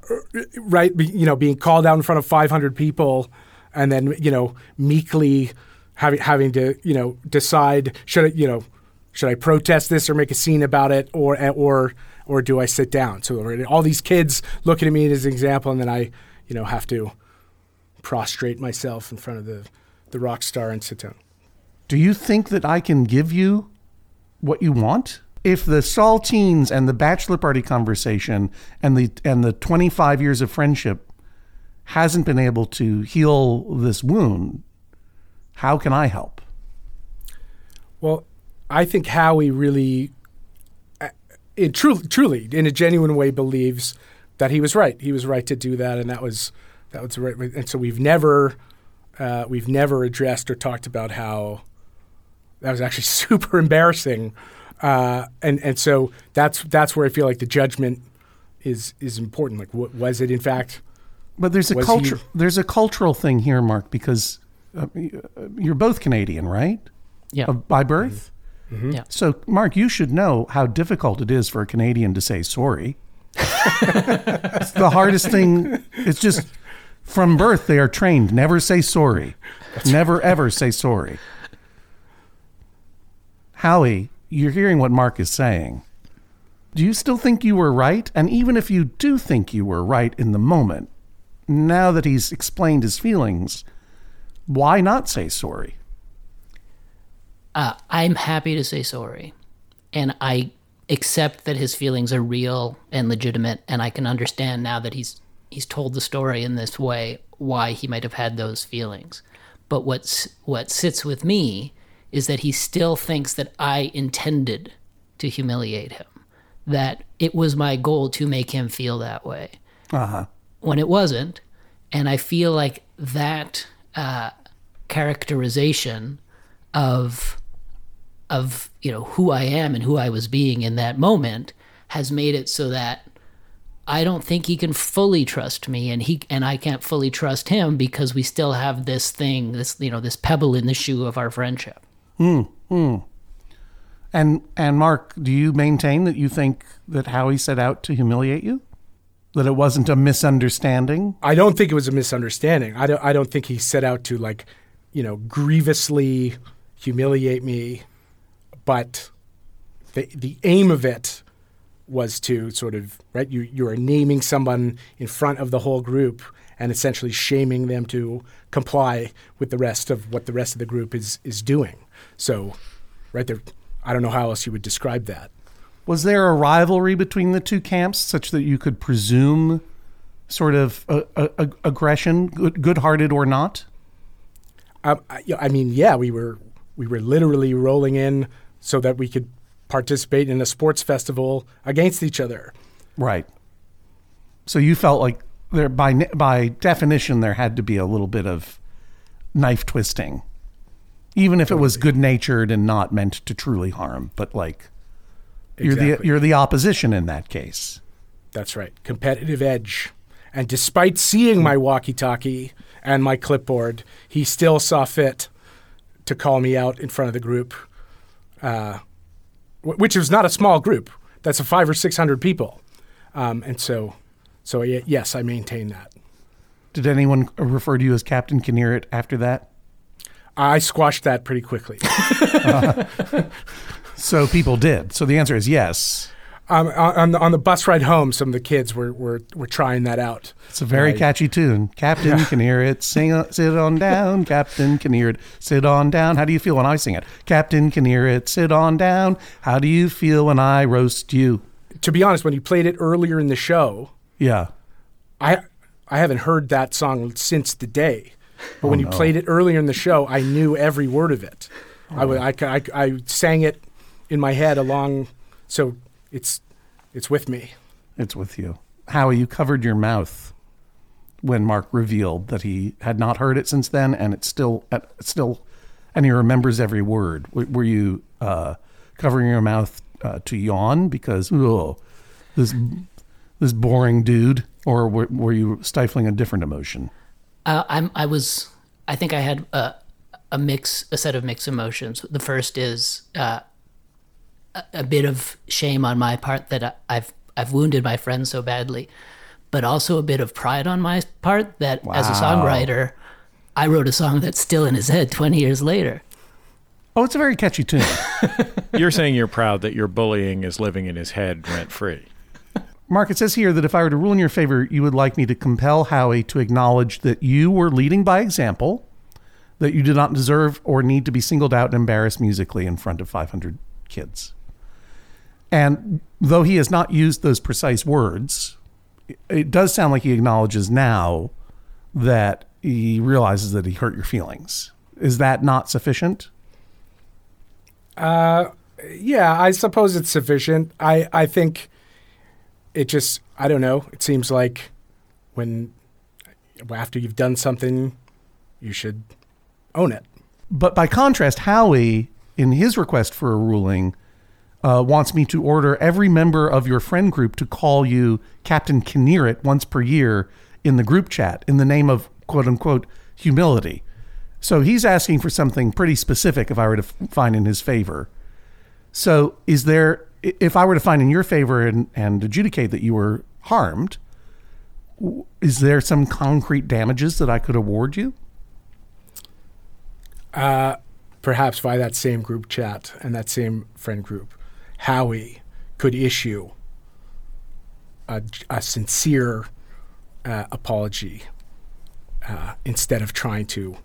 right, you know, being called out in front of 500 people, and then you know, meekly having having to you know decide should I you know should I protest this or make a scene about it or or or do I sit down? So all these kids looking at me as an example, and then I you know have to prostrate myself in front of the the rock star and sit down. Do you think that I can give you what you want? If the saltines and the bachelor party conversation and the and the 25 years of friendship hasn't been able to heal this wound, how can I help? Well, I think Howie really, uh, in truly, truly, in a genuine way, believes that he was right. He was right to do that, and that was that was right. And so we've never, uh, we've never addressed or talked about how that was actually super embarrassing, uh, and and so that's that's where I feel like the judgment is is important. Like, what, was it in fact? But there's a culture he- there's a cultural thing here, Mark, because uh, you're both Canadian, right? Yeah. Of- by birth. Yeah. So, Mark, you should know how difficult it is for a Canadian to say sorry. it's the hardest thing. It's just from birth they are trained never say sorry. Never ever say sorry. Howie, you're hearing what Mark is saying. Do you still think you were right? And even if you do think you were right in the moment, now that he's explained his feelings, why not say sorry? Uh, I'm happy to say sorry. And I accept that his feelings are real and legitimate. And I can understand now that he's, he's told the story in this way why he might have had those feelings. But what's, what sits with me is that he still thinks that I intended to humiliate him, that it was my goal to make him feel that way. when it wasn't. And I feel like that uh, characterization of of you know who I am and who I was being in that moment has made it so that I don't think he can fully trust me, and he and I can't fully trust him because we still have this thing, this you know, this pebble in the shoe of our friendship. Hmm, hmm. And and Mark, do you maintain that you think that Howie set out to humiliate you? That it wasn't a misunderstanding? I don't think it was a misunderstanding. I don't. I don't think he set out to like, you know, grievously humiliate me, but the the aim of it was to sort of right. You you are naming someone in front of the whole group and essentially shaming them to comply with the rest of what the rest of the group is is doing. So, right there, I don't know how else you would describe that. Was there a rivalry between the two camps such that you could presume sort of a, a, a aggression, good, good-hearted or not? Um, I, I mean, yeah, we were we were literally rolling in so that we could participate in a sports festival against each other. Right. So you felt like there by by definition there had to be a little bit of knife twisting, even if it was good natured and not meant to truly harm. But like you're the you're the opposition in that case. That's right. Competitive edge. And despite seeing my walkie talkie and my clipboard, he still saw fit to call me out in front of the group, uh, wh- which was not a small group. That's a five or 600 people. Um, and so, so yes, I maintain that. Did anyone refer to you as Captain Kinneret after that? I squashed that pretty quickly. So people did. So the answer is yes. um, on, on the, on the bus ride home, some of the kids were, were, were trying that out. It's a very Right. catchy tune. Captain Kinneret. Sing, uh, sit on down. Captain Kinneret. Sit on down. How do you feel when I sing it? Captain Kinneret. Sit on down. How do you feel when I roast you? To be honest, when you played it earlier in the show, Yeah. I I haven't heard that song since the day. But when you played it earlier in the show, I knew every word of it. I wa- I, I, I sang it in my head along, so it's it's with me. It's with you. Howie, you covered your mouth when Mark revealed that he had not heard it since then, and it's still, uh, still, and he remembers every word. W- were you uh, covering your mouth uh, to yawn because oh, this this boring dude, or were, were you stifling a different emotion? Uh, I'm. I was. I think I had a, a mix, a set of mixed emotions. The first is uh, a, a bit of shame on my part that I, I've I've wounded my friend so badly, but also a bit of pride on my part that as a songwriter, I wrote a song that's still in his head 20 years later. Oh, it's a very catchy tune. You're saying you're proud that your bullying is living in his head rent free. Mark, it says here that if I were to rule in your favor, you would like me to compel Howie to acknowledge that you were leading by example, that you did not deserve or need to be singled out and embarrassed musically in front of 500 kids. And though he has not used those precise words, it does sound like he acknowledges now that he realizes that he hurt your feelings. Is that not sufficient? Uh, yeah, I suppose it's sufficient. I, I think it just I don't know. It seems like when after you've done something, you should own it. But by contrast, Howie, in his request for a ruling, uh, wants me to order every member of your friend group to call you Captain Kinneret once per year in the group chat in the name of quote unquote humility. So he's asking for something pretty specific if I were to f- find in his favor. So is there, if I were to find in your favor and, and adjudicate that you were harmed, is there some concrete damages that I could award you? Perhaps via that same group chat and that same friend group, Howie could issue a, a sincere uh, apology uh, instead of trying to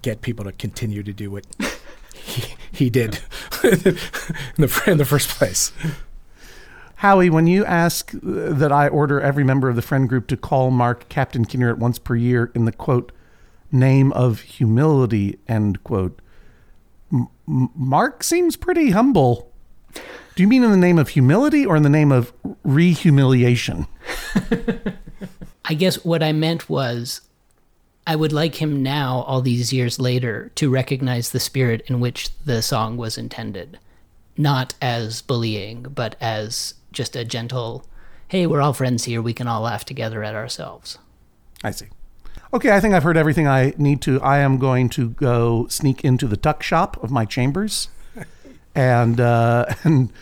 get people to continue to do what he, he did in, the, in the first place. Howie, when you ask uh, that I order every member of the friend group to call Mark Captain Kinneret at once per year in the quote name of humility end quote, M- M- Mark seems pretty humble. Do you mean in the name of humility or in the name of re-humiliation? I guess what I meant was I would like him now, all these years later, to recognize the spirit in which the song was intended. Not as bullying, but as just a gentle, hey, we're all friends here. We can all laugh together at ourselves. I see. Okay, I think I've heard everything I need to. I am going to go sneak into the tuck shop of my chambers and uh, and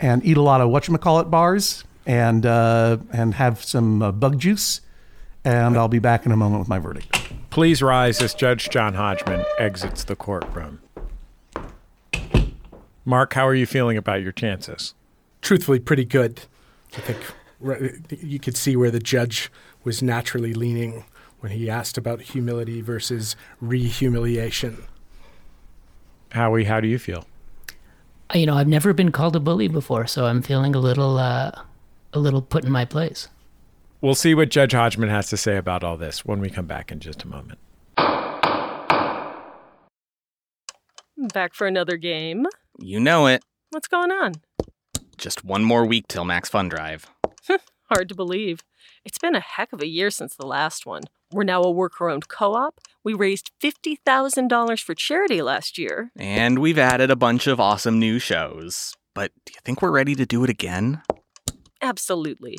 and eat a lot of whatchamacallit bars and uh, and have some uh, bug juice. And I'll be back in a moment with my verdict. Please rise as Judge John Hodgman exits the courtroom. Mark, how are you feeling about your chances? Truthfully, pretty good. I think you could see where the judge was naturally leaning when he asked about humility versus re-humiliation. Howie, how do you feel? You know, I've never been called a bully before, so I'm feeling a little, uh, a little put in my place. We'll see what Judge Hodgman has to say about all this when we come back in just a moment. Back for another game. You know it. What's going on? Just one more week till Max Fun Drive. Hard to believe. It's been a heck of a year since the last one. We're now a worker owned co op. We raised $50,000 for charity last year. And we've added a bunch of awesome new shows. But do you think we're ready to do it again? Absolutely.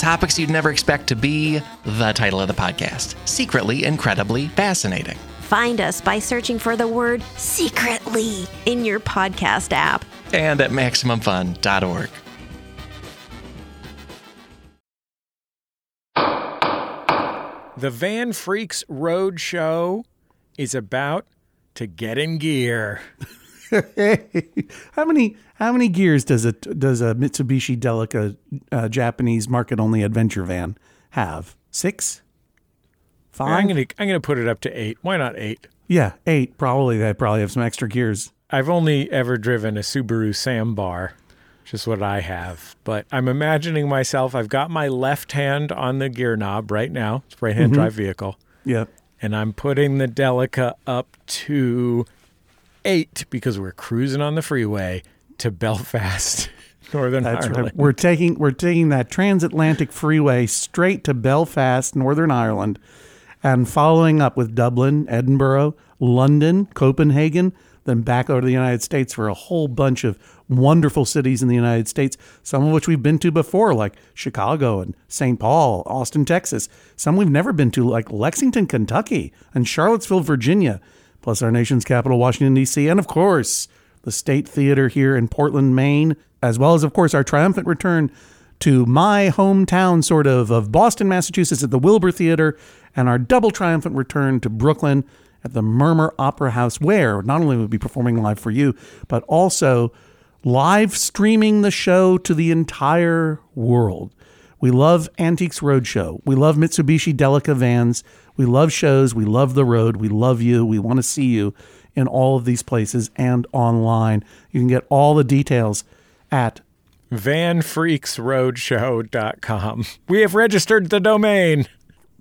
Topics you'd never expect to be the title of the podcast Secretly Incredibly Fascinating. Find us by searching for the word secretly in your podcast app. And at MaximumFun.org. The Van Freaks Road Show is about to get in gear. how many how many gears does a does a Mitsubishi Delica uh, Japanese market only adventure van have? Six, five. I'm gonna I'm gonna put it up to eight. Why not eight? Yeah, eight. Probably they probably have some extra gears. I've only ever driven a Subaru Sambar, which is what I have. But I'm imagining myself. I've got my left hand on the gear knob right now. It's right hand drive vehicle, Yeah. and I'm putting the Delica up to eight because we're cruising on the freeway to Belfast, Northern That's Ireland. right. We're taking we're taking that transatlantic freeway straight to Belfast, Northern Ireland, and following up with Dublin, Edinburgh, London, Copenhagen, then back over to the United States for a whole bunch of wonderful cities in the United States, some of which we've been to before, like Chicago and St. Paul, Austin, Texas. Some we've never been to, like Lexington, Kentucky, and Charlottesville, Virginia, plus our nation's capital, Washington, D.C., and of course, the State Theater here in Portland, Maine, as well as, of course, our triumphant return to my hometown, sort of, of Boston, Massachusetts at the Wilbur Theater, and our double triumphant return to Brooklyn at the Murmur Opera House, where not only will be performing live for you, but also live streaming the show to the entire world. We love Antiques Roadshow. We love Mitsubishi Delica vans. We love shows. We love the road. We love you. We want to see you in all of these places and online. You can get all the details at VanFreaksRoadshow.com. We have registered the domain.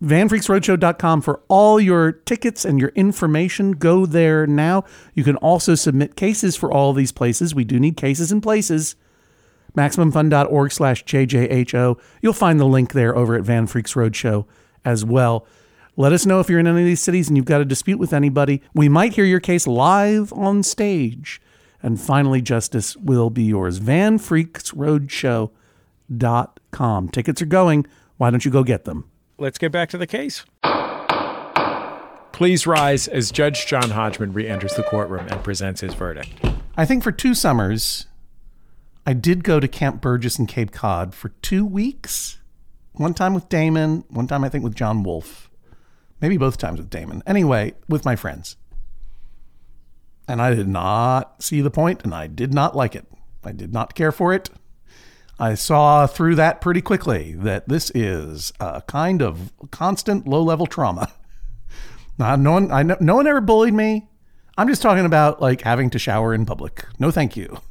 vanfreaksroadshow.com for all your tickets and your information. Go there now. You can also submit cases for all these places. We do need cases and places. MaximumFun.org slash JJHO. You'll find the link there over at Van Freaks Roadshow as well. Let us know if you're in any of these cities and you've got a dispute with anybody. We might hear your case live on stage. And finally, justice will be yours. VanFreaksRoadshow.com. Tickets are going. Why don't you go get them? Let's get back to the case. Please rise as Judge John Hodgman re enters the courtroom and presents his verdict. I think for two summers, I did go to Camp Burgess in Cape Cod for two weeks. One time with Damon, one time I think with John Wolfe. Maybe both times with Damon. Anyway, with my friends. And I did not see the point and I did not like it. I did not care for it. I saw through that pretty quickly that this is a kind of constant low level trauma. Now, no one, I know, no one ever bullied me. I'm just talking about like having to shower in public. No, thank you.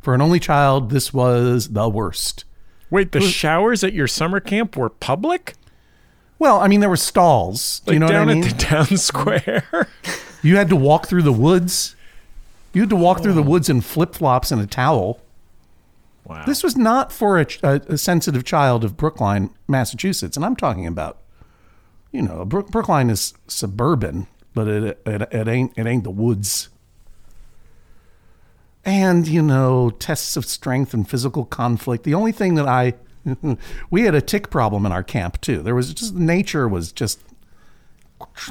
For an only child, this was the worst. Wait, the showers at your summer camp were public? Well, I mean, there were stalls. Do Like you know what I down mean? at the town square? You had to walk through the woods. You had to walk through the oh. woods in flip flops and a towel. wow. This was not for a, a, a sensitive child of Brookline, Massachusetts, and I'm talking about, you know, Brook, Brookline is suburban, but it, it it ain't it ain't the woods. And you know, tests of strength and physical conflict. The only thing that I we had a tick problem in our camp too. There was just nature was just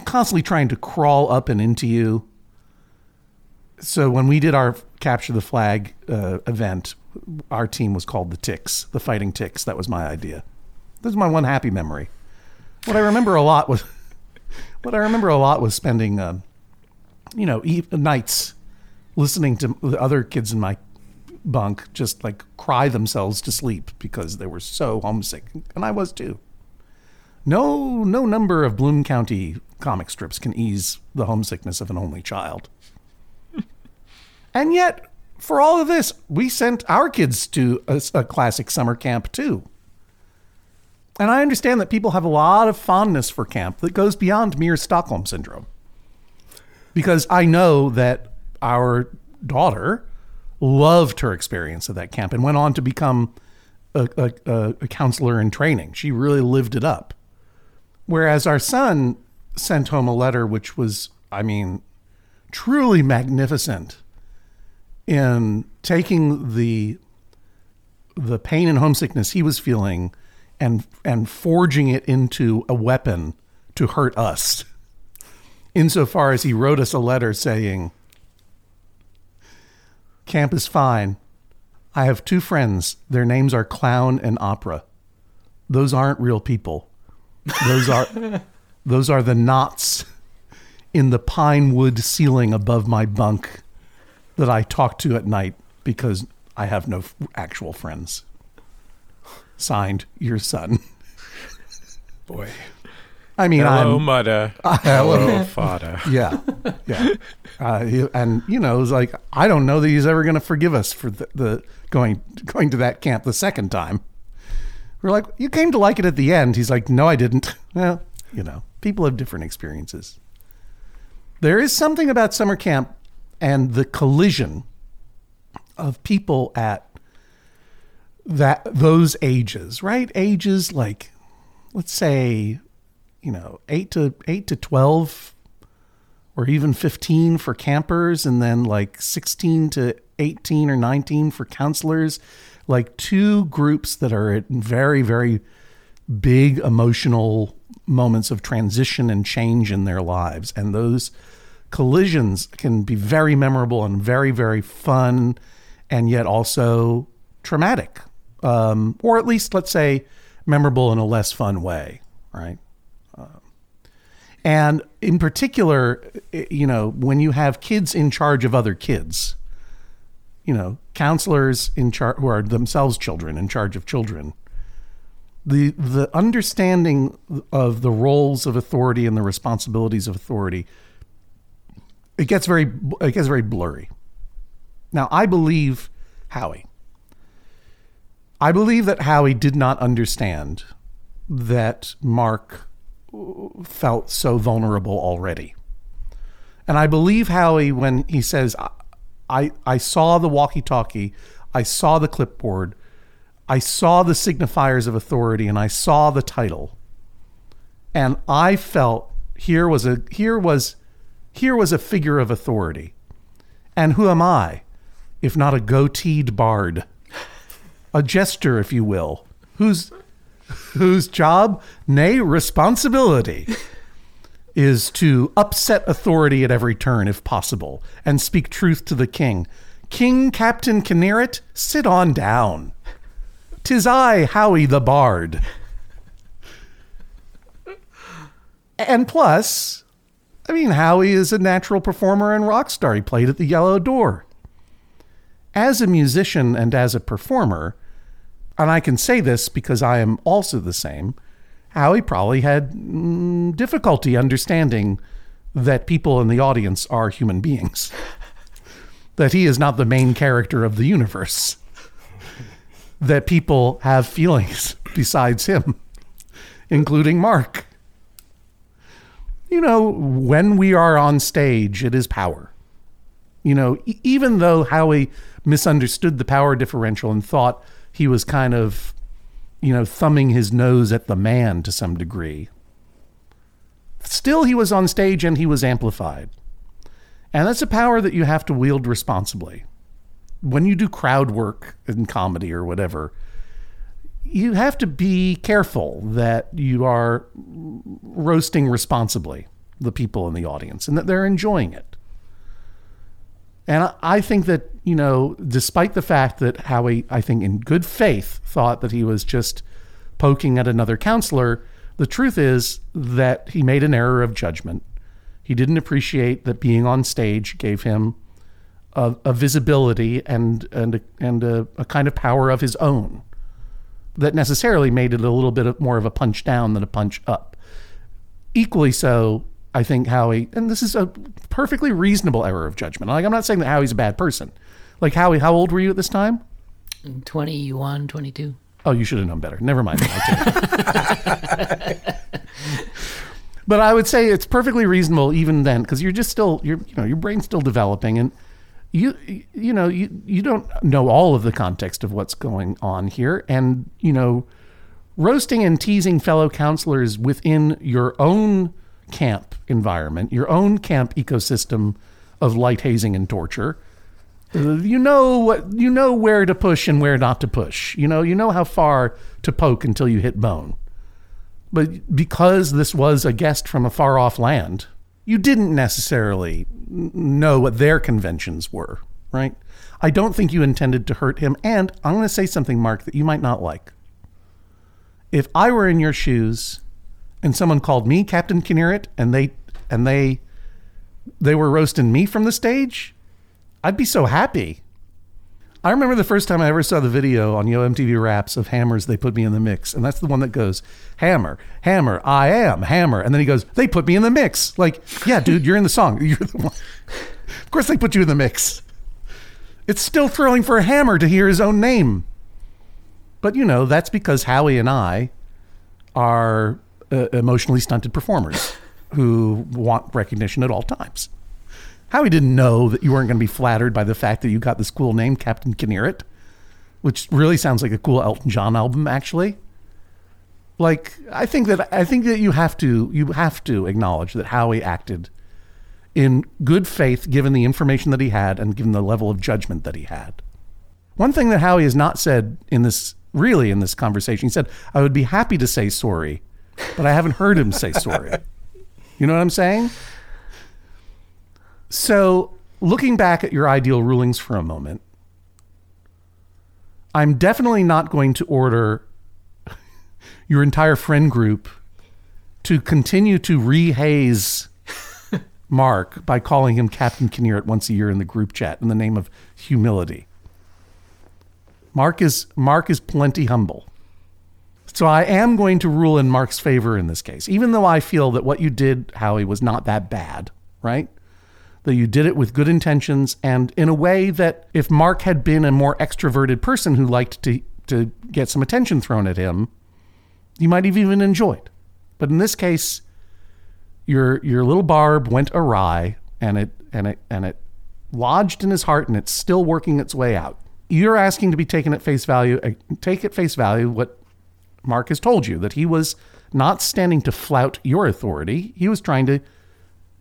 constantly trying to crawl up and into you. So when we did our capture the flag uh, event, our team was called the Ticks, the Fighting Ticks. That was my idea. This is my one happy memory. What I remember a lot was, what I remember a lot was spending, um, you know, e- nights listening to the other kids in my bunk just like cry themselves to sleep because they were so homesick, and I was too. No, no number of Bloom County comic strips can ease the homesickness of an only child. And yet, for all of this, we sent our kids to a, a classic summer camp too. And I understand that people have a lot of fondness for camp that goes beyond mere Stockholm syndrome. Because I know that our daughter loved her experience at that camp and went on to become a, a, a, counselor in training. She really lived it up. Whereas our son sent home a letter which was, I mean, truly magnificent in taking the the pain and homesickness he was feeling and and forging it into a weapon to hurt us. Insofar as he wrote us a letter saying, Camp is fine. I have two friends. Their names are Clown and Opera. Those aren't real people. Those are those are the knots in the pine wood ceiling above my bunk that I talk to at night because I have no f- actual friends. Signed, your son. Boy. I mean, Hello, I'm Mudda. hello. Hello, Fada. yeah, yeah, uh, he- and you know, it was like I don't know that he's ever going to forgive us for the, the going going to that camp the second time. We're like, you came to like it at the end. He's like, no, I didn't. Well, you know, people have different experiences. There is something about summer camp and the collision of people at that those ages, right? Ages like, let's say, you know, eight to eight to twelve, or even fifteen for campers, and then like sixteen to eighteen or nineteen for counselors. Like two groups that are at very, very big emotional moments of transition and change in their lives. And those collisions can be very memorable and very, very fun, and yet also traumatic. Um, or at least, let's say, memorable in a less fun way, right? And in particular, you know, when you have kids in charge of other kids, you know, counselors in charge who are themselves children in charge of children, the the understanding of the roles of authority and the responsibilities of authority it gets very it gets very blurry. Now, I believe Howie. I believe that Howie did not understand that Mark felt so vulnerable already. And I believe Howie when he says, I, I, saw the walkie talkie, I saw the clipboard, I saw the signifiers of authority, and I saw the title. And I felt here was a here was here was a figure of authority. And who am I, if not a goateed bard? A jester, if you will, whose whose job, nay responsibility, is to upset authority at every turn if possible, and speak truth to the king. King Captain Kinneret, sit on down. Tis I, Howie the Bard. And plus, I mean, Howie is a natural performer and rock star. He played at the Yellow Door. As a musician and as a performer, and I can say this because I am also the same, Howie probably had mm, difficulty understanding that people in the audience are human beings, that he is not the main character of the universe, that people have feelings besides him, including Mark. You know, when we are on stage, it is power. You know, e- even though Howie misunderstood the power differential and thought he was kind of, you know, thumbing his nose at the man to some degree, still he was on stage and he was amplified. And that's a power that you have to wield responsibly. When you do crowd work in comedy or whatever, you have to be careful that you are roasting responsibly the people in the audience and that they're enjoying it. And I- think that, you know, despite the fact that Howie, I think in good faith, thought that he was just poking at another counselor, the truth is that he made an error of judgment. He didn't appreciate that being on stage gave him a, a visibility and and a, and a, a kind of power of his own that necessarily made it a little bit more of a punch down than a punch up. Equally so, I think Howie, and this is a perfectly reasonable error of judgment. Like I'm not saying that Howie's a bad person. Like Howie, how old were you at this time? 21, 22. Oh, you should have known better. Never mind. I but I would say it's perfectly reasonable even then because you're just still you're you know your brain's still developing and you you know you you don't know all of the context of what's going on here and you know roasting and teasing fellow counselors within your own camp environment, your own camp ecosystem of light hazing and torture you know what you know where to push and where not to push. You know, you know how far to poke until you hit bone. But because this was a guest from a far off land, you didn't necessarily know what their conventions were, right? I don't think you intended to hurt him. And I'm going to say something, Mark, that you might not like. If I were in your shoes and someone called me Captain Kinneret and they and they they were roasting me from the stage, I'd be so happy. I remember the first time I ever saw the video on Yo MTV Raps of Hammers, they put me in the mix. And that's the one that goes, Hammer, Hammer, I am Hammer. And then he goes, they put me in the mix. Like, yeah, dude, you're in the song. You're the one. Of course they put you in the mix. It's still thrilling for a Hammer to hear his own name. But, you know, that's because Howie and I are uh, emotionally stunted performers who want recognition at all times. Howie didn't know that you weren't going to be flattered by the fact that you got this cool name, Captain Kinneret, which really sounds like a cool Elton John album, actually. Like, I think that I think that you have to you have to acknowledge that Howie acted in good faith, given the information that he had and given the level of judgment that he had. One thing that Howie has not said in this really in this conversation, he said, "I would be happy to say sorry, but I haven't heard him say sorry." You know what I'm saying? So, looking back at your ideal rulings for a moment, I'm definitely not going to order your entire friend group to continue to rehaze Mark by calling him Captain Kinneret once a year in the group chat in the name of humility. Mark is Mark is plenty humble. So I am going to rule in Mark's favor in this case, even though I feel that what you did, Howie, was not that bad, right? That you did it with good intentions and in a way that if Mark had been a more extroverted person who liked to to get some attention thrown at him, you might have even enjoyed. But in this case, your your little barb went awry and it and it and it lodged in his heart and it's still working its way out. You're asking to be taken at face value. uh, Take at face value what Mark has told you that he was not standing to flout your authority. He was trying to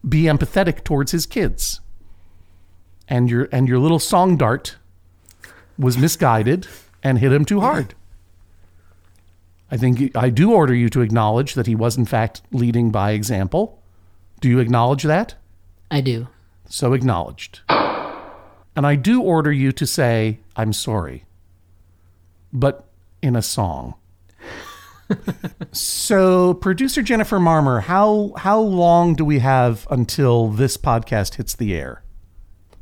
be empathetic towards his kids. And your and your little song dart was misguided and hit him too hard. I think I do order you to acknowledge that he was in fact leading by example. Do you acknowledge that? I do. So acknowledged. And I do order you to say, I'm sorry, but in a song. So, producer Jennifer Marmer, how, how long do we have until this podcast hits the air?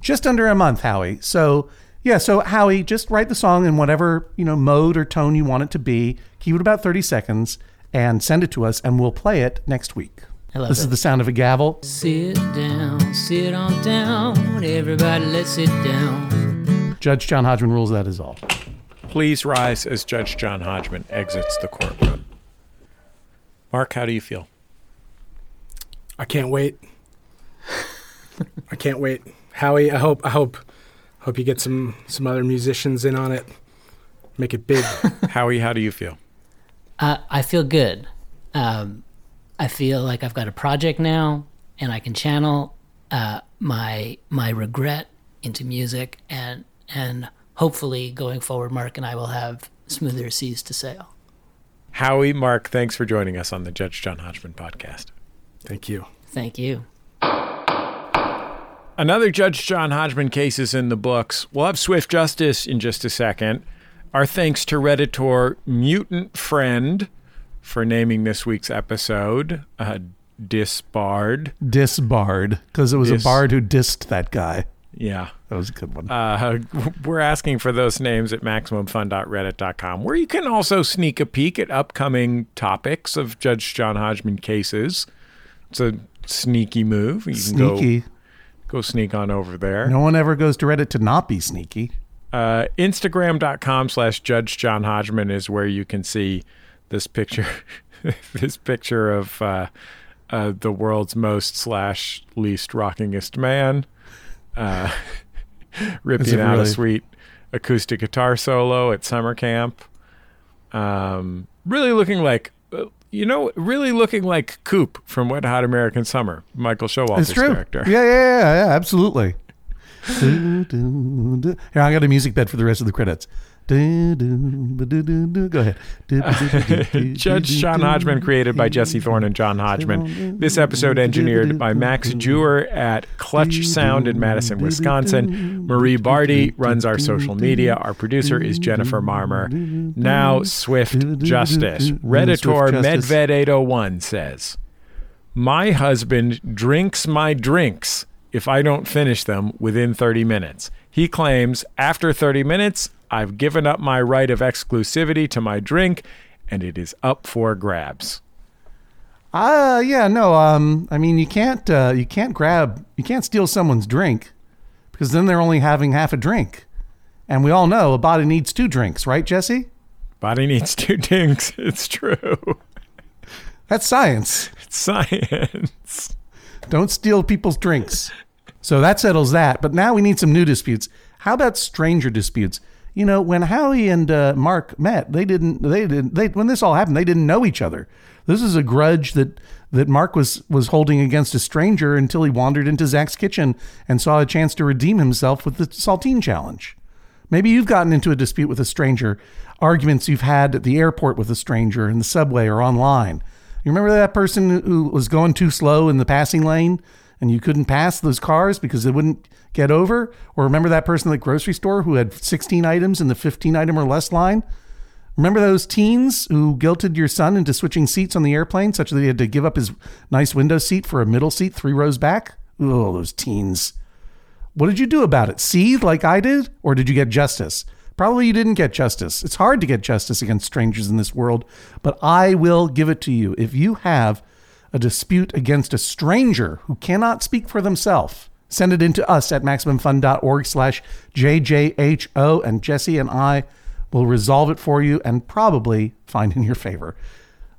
Just under a month, Howie. So, Yeah, so Howie, just write the song in whatever, you know, mode or tone you want it to be. Keep it about 30 seconds and send it to us and we'll play it next week. I love This it. is the sound of a gavel. Sit down, sit on down. Everybody, let's sit down. Judge John Hodgman rules that is all. Please rise as Judge John Hodgman exits the courtroom. Mark, how do you feel? I can't wait. I can't wait. Howie, I hope I hope hope you get some some other musicians in on it. Make it big. Howie, how do you feel? Uh, I feel good. Um, I feel like I've got a project now, and I can channel uh, my my regret into music, and and hopefully going forward, Mark and I will have smoother seas to sail. Howie, Mark, thanks for joining us on the Judge John Hodgman podcast. Thank you. Thank you. Another Judge John Hodgman case is in the books. We'll have swift justice in just a second. Our thanks to Redditor Mutant Friend for naming this week's episode uh, Disbarred. Disbarred, because it was Dis- a bard who dissed that guy. Yeah. That was a good one. Uh, we're asking for those names at MaximumFun.reddit.com, where you can also sneak a peek at upcoming topics of Judge John Hodgman cases. It's a sneaky move. You can sneaky. go, go sneak on over there. No one ever goes to Reddit to not be sneaky. Uh, Instagram.com slash Judge John Hodgman is where you can see this picture, this picture of uh, uh, the world's most slash least rockingest man, uh, ripping out a sweet acoustic guitar solo at summer camp. Um, really looking like, uh, you know, really looking like Coop from Wet Hot American Summer, Michael Showalter's character. Yeah, yeah, yeah, yeah, absolutely. Here, I got a music bed for the rest of the credits. Go ahead. Judge John Hodgman, created by Jesse Thorn and John Hodgman. This episode engineered by Max Jewer at Clutch Sound in Madison, Wisconsin. Marie Bardi runs our social media. Our producer is Jennifer Marmer. Now, Swift Justice. Redditor Medved801 says, My husband drinks my drinks if I don't finish them within 30 minutes. He claims after 30 minutes, I've given up my right of exclusivity to my drink and it is up for grabs. Uh yeah, no, um I mean you can't uh you can't grab you can't steal someone's drink because then they're only having half a drink. And we all know a body needs two drinks, right, Jesse? Body needs two dinks. It's true. That's science. It's science. Don't steal people's drinks. So that settles that. But now we need some new disputes. How about stranger disputes? You know, when Howie and uh, Mark met, they didn't. They didn't. They when this all happened, they didn't know each other. This is a grudge that that Mark was was holding against a stranger until he wandered into Zach's kitchen and saw a chance to redeem himself with the saltine challenge. Maybe you've gotten into a dispute with a stranger, arguments you've had at the airport with a stranger, in the subway, or online. You remember that person who was going too slow in the passing lane and you couldn't pass those cars because they wouldn't get over? Or remember that person at the grocery store who had 16 items in the 15 item or less line? Remember those teens who guilted your son into switching seats on the airplane such that he had to give up his nice window seat for a middle seat three rows back? Oh, those teens. What did you do about it? Seethe like I did? Or did you get justice? Probably you didn't get justice. It's hard to get justice against strangers in this world, but I will give it to you. If you have a dispute against a stranger who cannot speak for themselves, send it in to us at maximumfun.org slash JJHO, and Jesse and I will resolve it for you and probably find in your favor.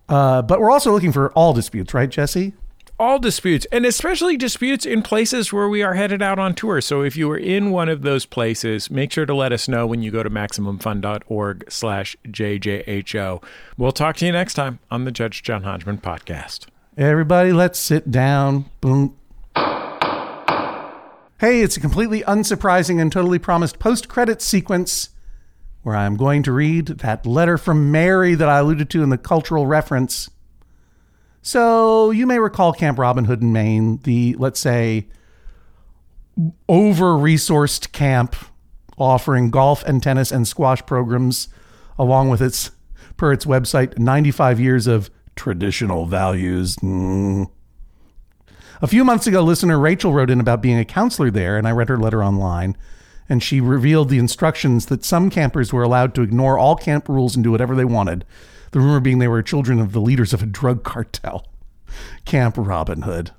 Uh, but we're also looking for all disputes, right, Jesse? all disputes, and especially disputes in places where we are headed out on tour. So if you are in one of those places, make sure to let us know when you go to MaximumFun.org slash JJHO. We'll talk to you next time on the Judge John Hodgman podcast. Everybody, let's sit down. Boom. Hey, it's a completely unsurprising and totally promised post credit sequence where I'm going to read that letter from Mary that I alluded to in the cultural reference. So, you may recall Camp Robin Hood in Maine, the, let's say, over resourced camp offering golf and tennis and squash programs, along with its, per its website, 95 years of traditional values. Mm. A few months ago, listener Rachel wrote in about being a counselor there, and I read her letter online. and she revealed the instructions that some campers were allowed to ignore all camp rules and do whatever they wanted. The rumor being they were children of the leaders of a drug cartel. Camp Robin Hood.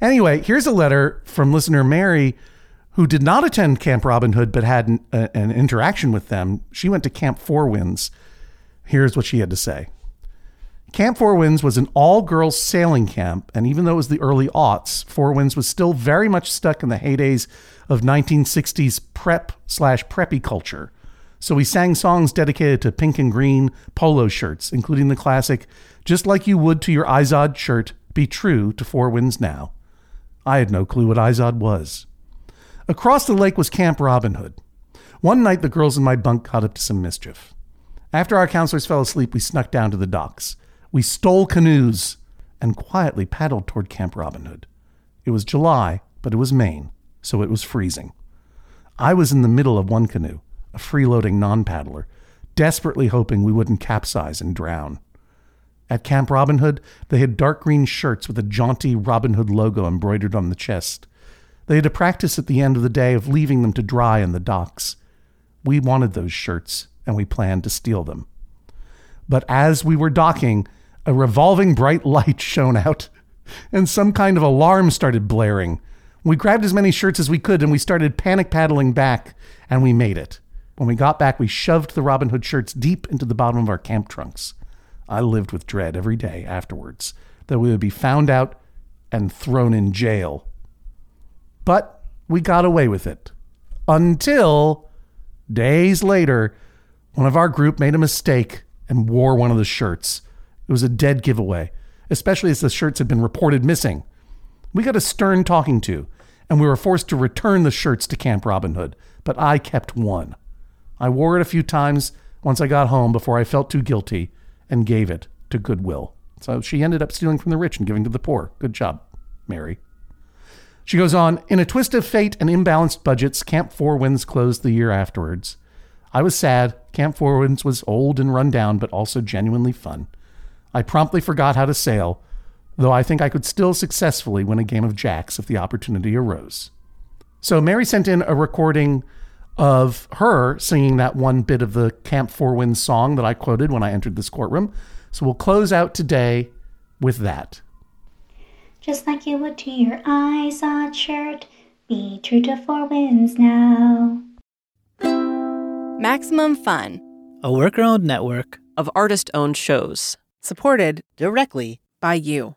Anyway, here's a letter from listener Mary, who did not attend Camp Robin Hood but had an, a, an interaction with them. She went to Camp Four Winds. Here's what she had to say. Camp Four Winds was an all girls sailing camp, and even though it was the early aughts, Four Winds was still very much stuck in the heydays of 1960s prep slash preppy culture. So we sang songs dedicated to pink and green polo shirts, including the classic Just Like You Would to Your Izod shirt, Be True to Four Winds Now. I had no clue what Izod was. Across the lake was Camp Robin Hood. One night, the girls in my bunk got up to some mischief. After our counselors fell asleep, we snuck down to the docks. We stole canoes and quietly paddled toward Camp Robin Hood. It was July, but it was Maine, so it was freezing. I was in the middle of one canoe, a freeloading non paddler, desperately hoping we wouldn't capsize and drown. At Camp Robin Hood, they had dark green shirts with a jaunty Robin Hood logo embroidered on the chest. They had a practice at the end of the day of leaving them to dry in the docks. We wanted those shirts, and we planned to steal them. But as we were docking, a revolving bright light shone out, and some kind of alarm started blaring. We grabbed as many shirts as we could, and we started panic paddling back, and we made it. When we got back, we shoved the Robin Hood shirts deep into the bottom of our camp trunks. I lived with dread every day afterwards that we would be found out and thrown in jail. But we got away with it. Until days later, one of our group made a mistake and wore one of the shirts. It was a dead giveaway, especially as the shirts had been reported missing. We got a stern talking to, and we were forced to return the shirts to Camp Robin Hood, but I kept one. I wore it a few times once I got home before I felt too guilty and gave it to Goodwill. So she ended up stealing from the rich and giving to the poor. Good job, Mary. She goes on In a twist of fate and imbalanced budgets, Camp Four Winds closed the year afterwards. I was sad. Camp Four Winds was old and run down, but also genuinely fun. I promptly forgot how to sail, though I think I could still successfully win a game of jacks if the opportunity arose. So Mary sent in a recording of her singing that one bit of the Camp Four Winds song that I quoted when I entered this courtroom. So we'll close out today with that. Just like you would to your Izod shirt, be true to Four Winds now. Maximum Fun, a worker owned network of artist owned shows, supported directly by you.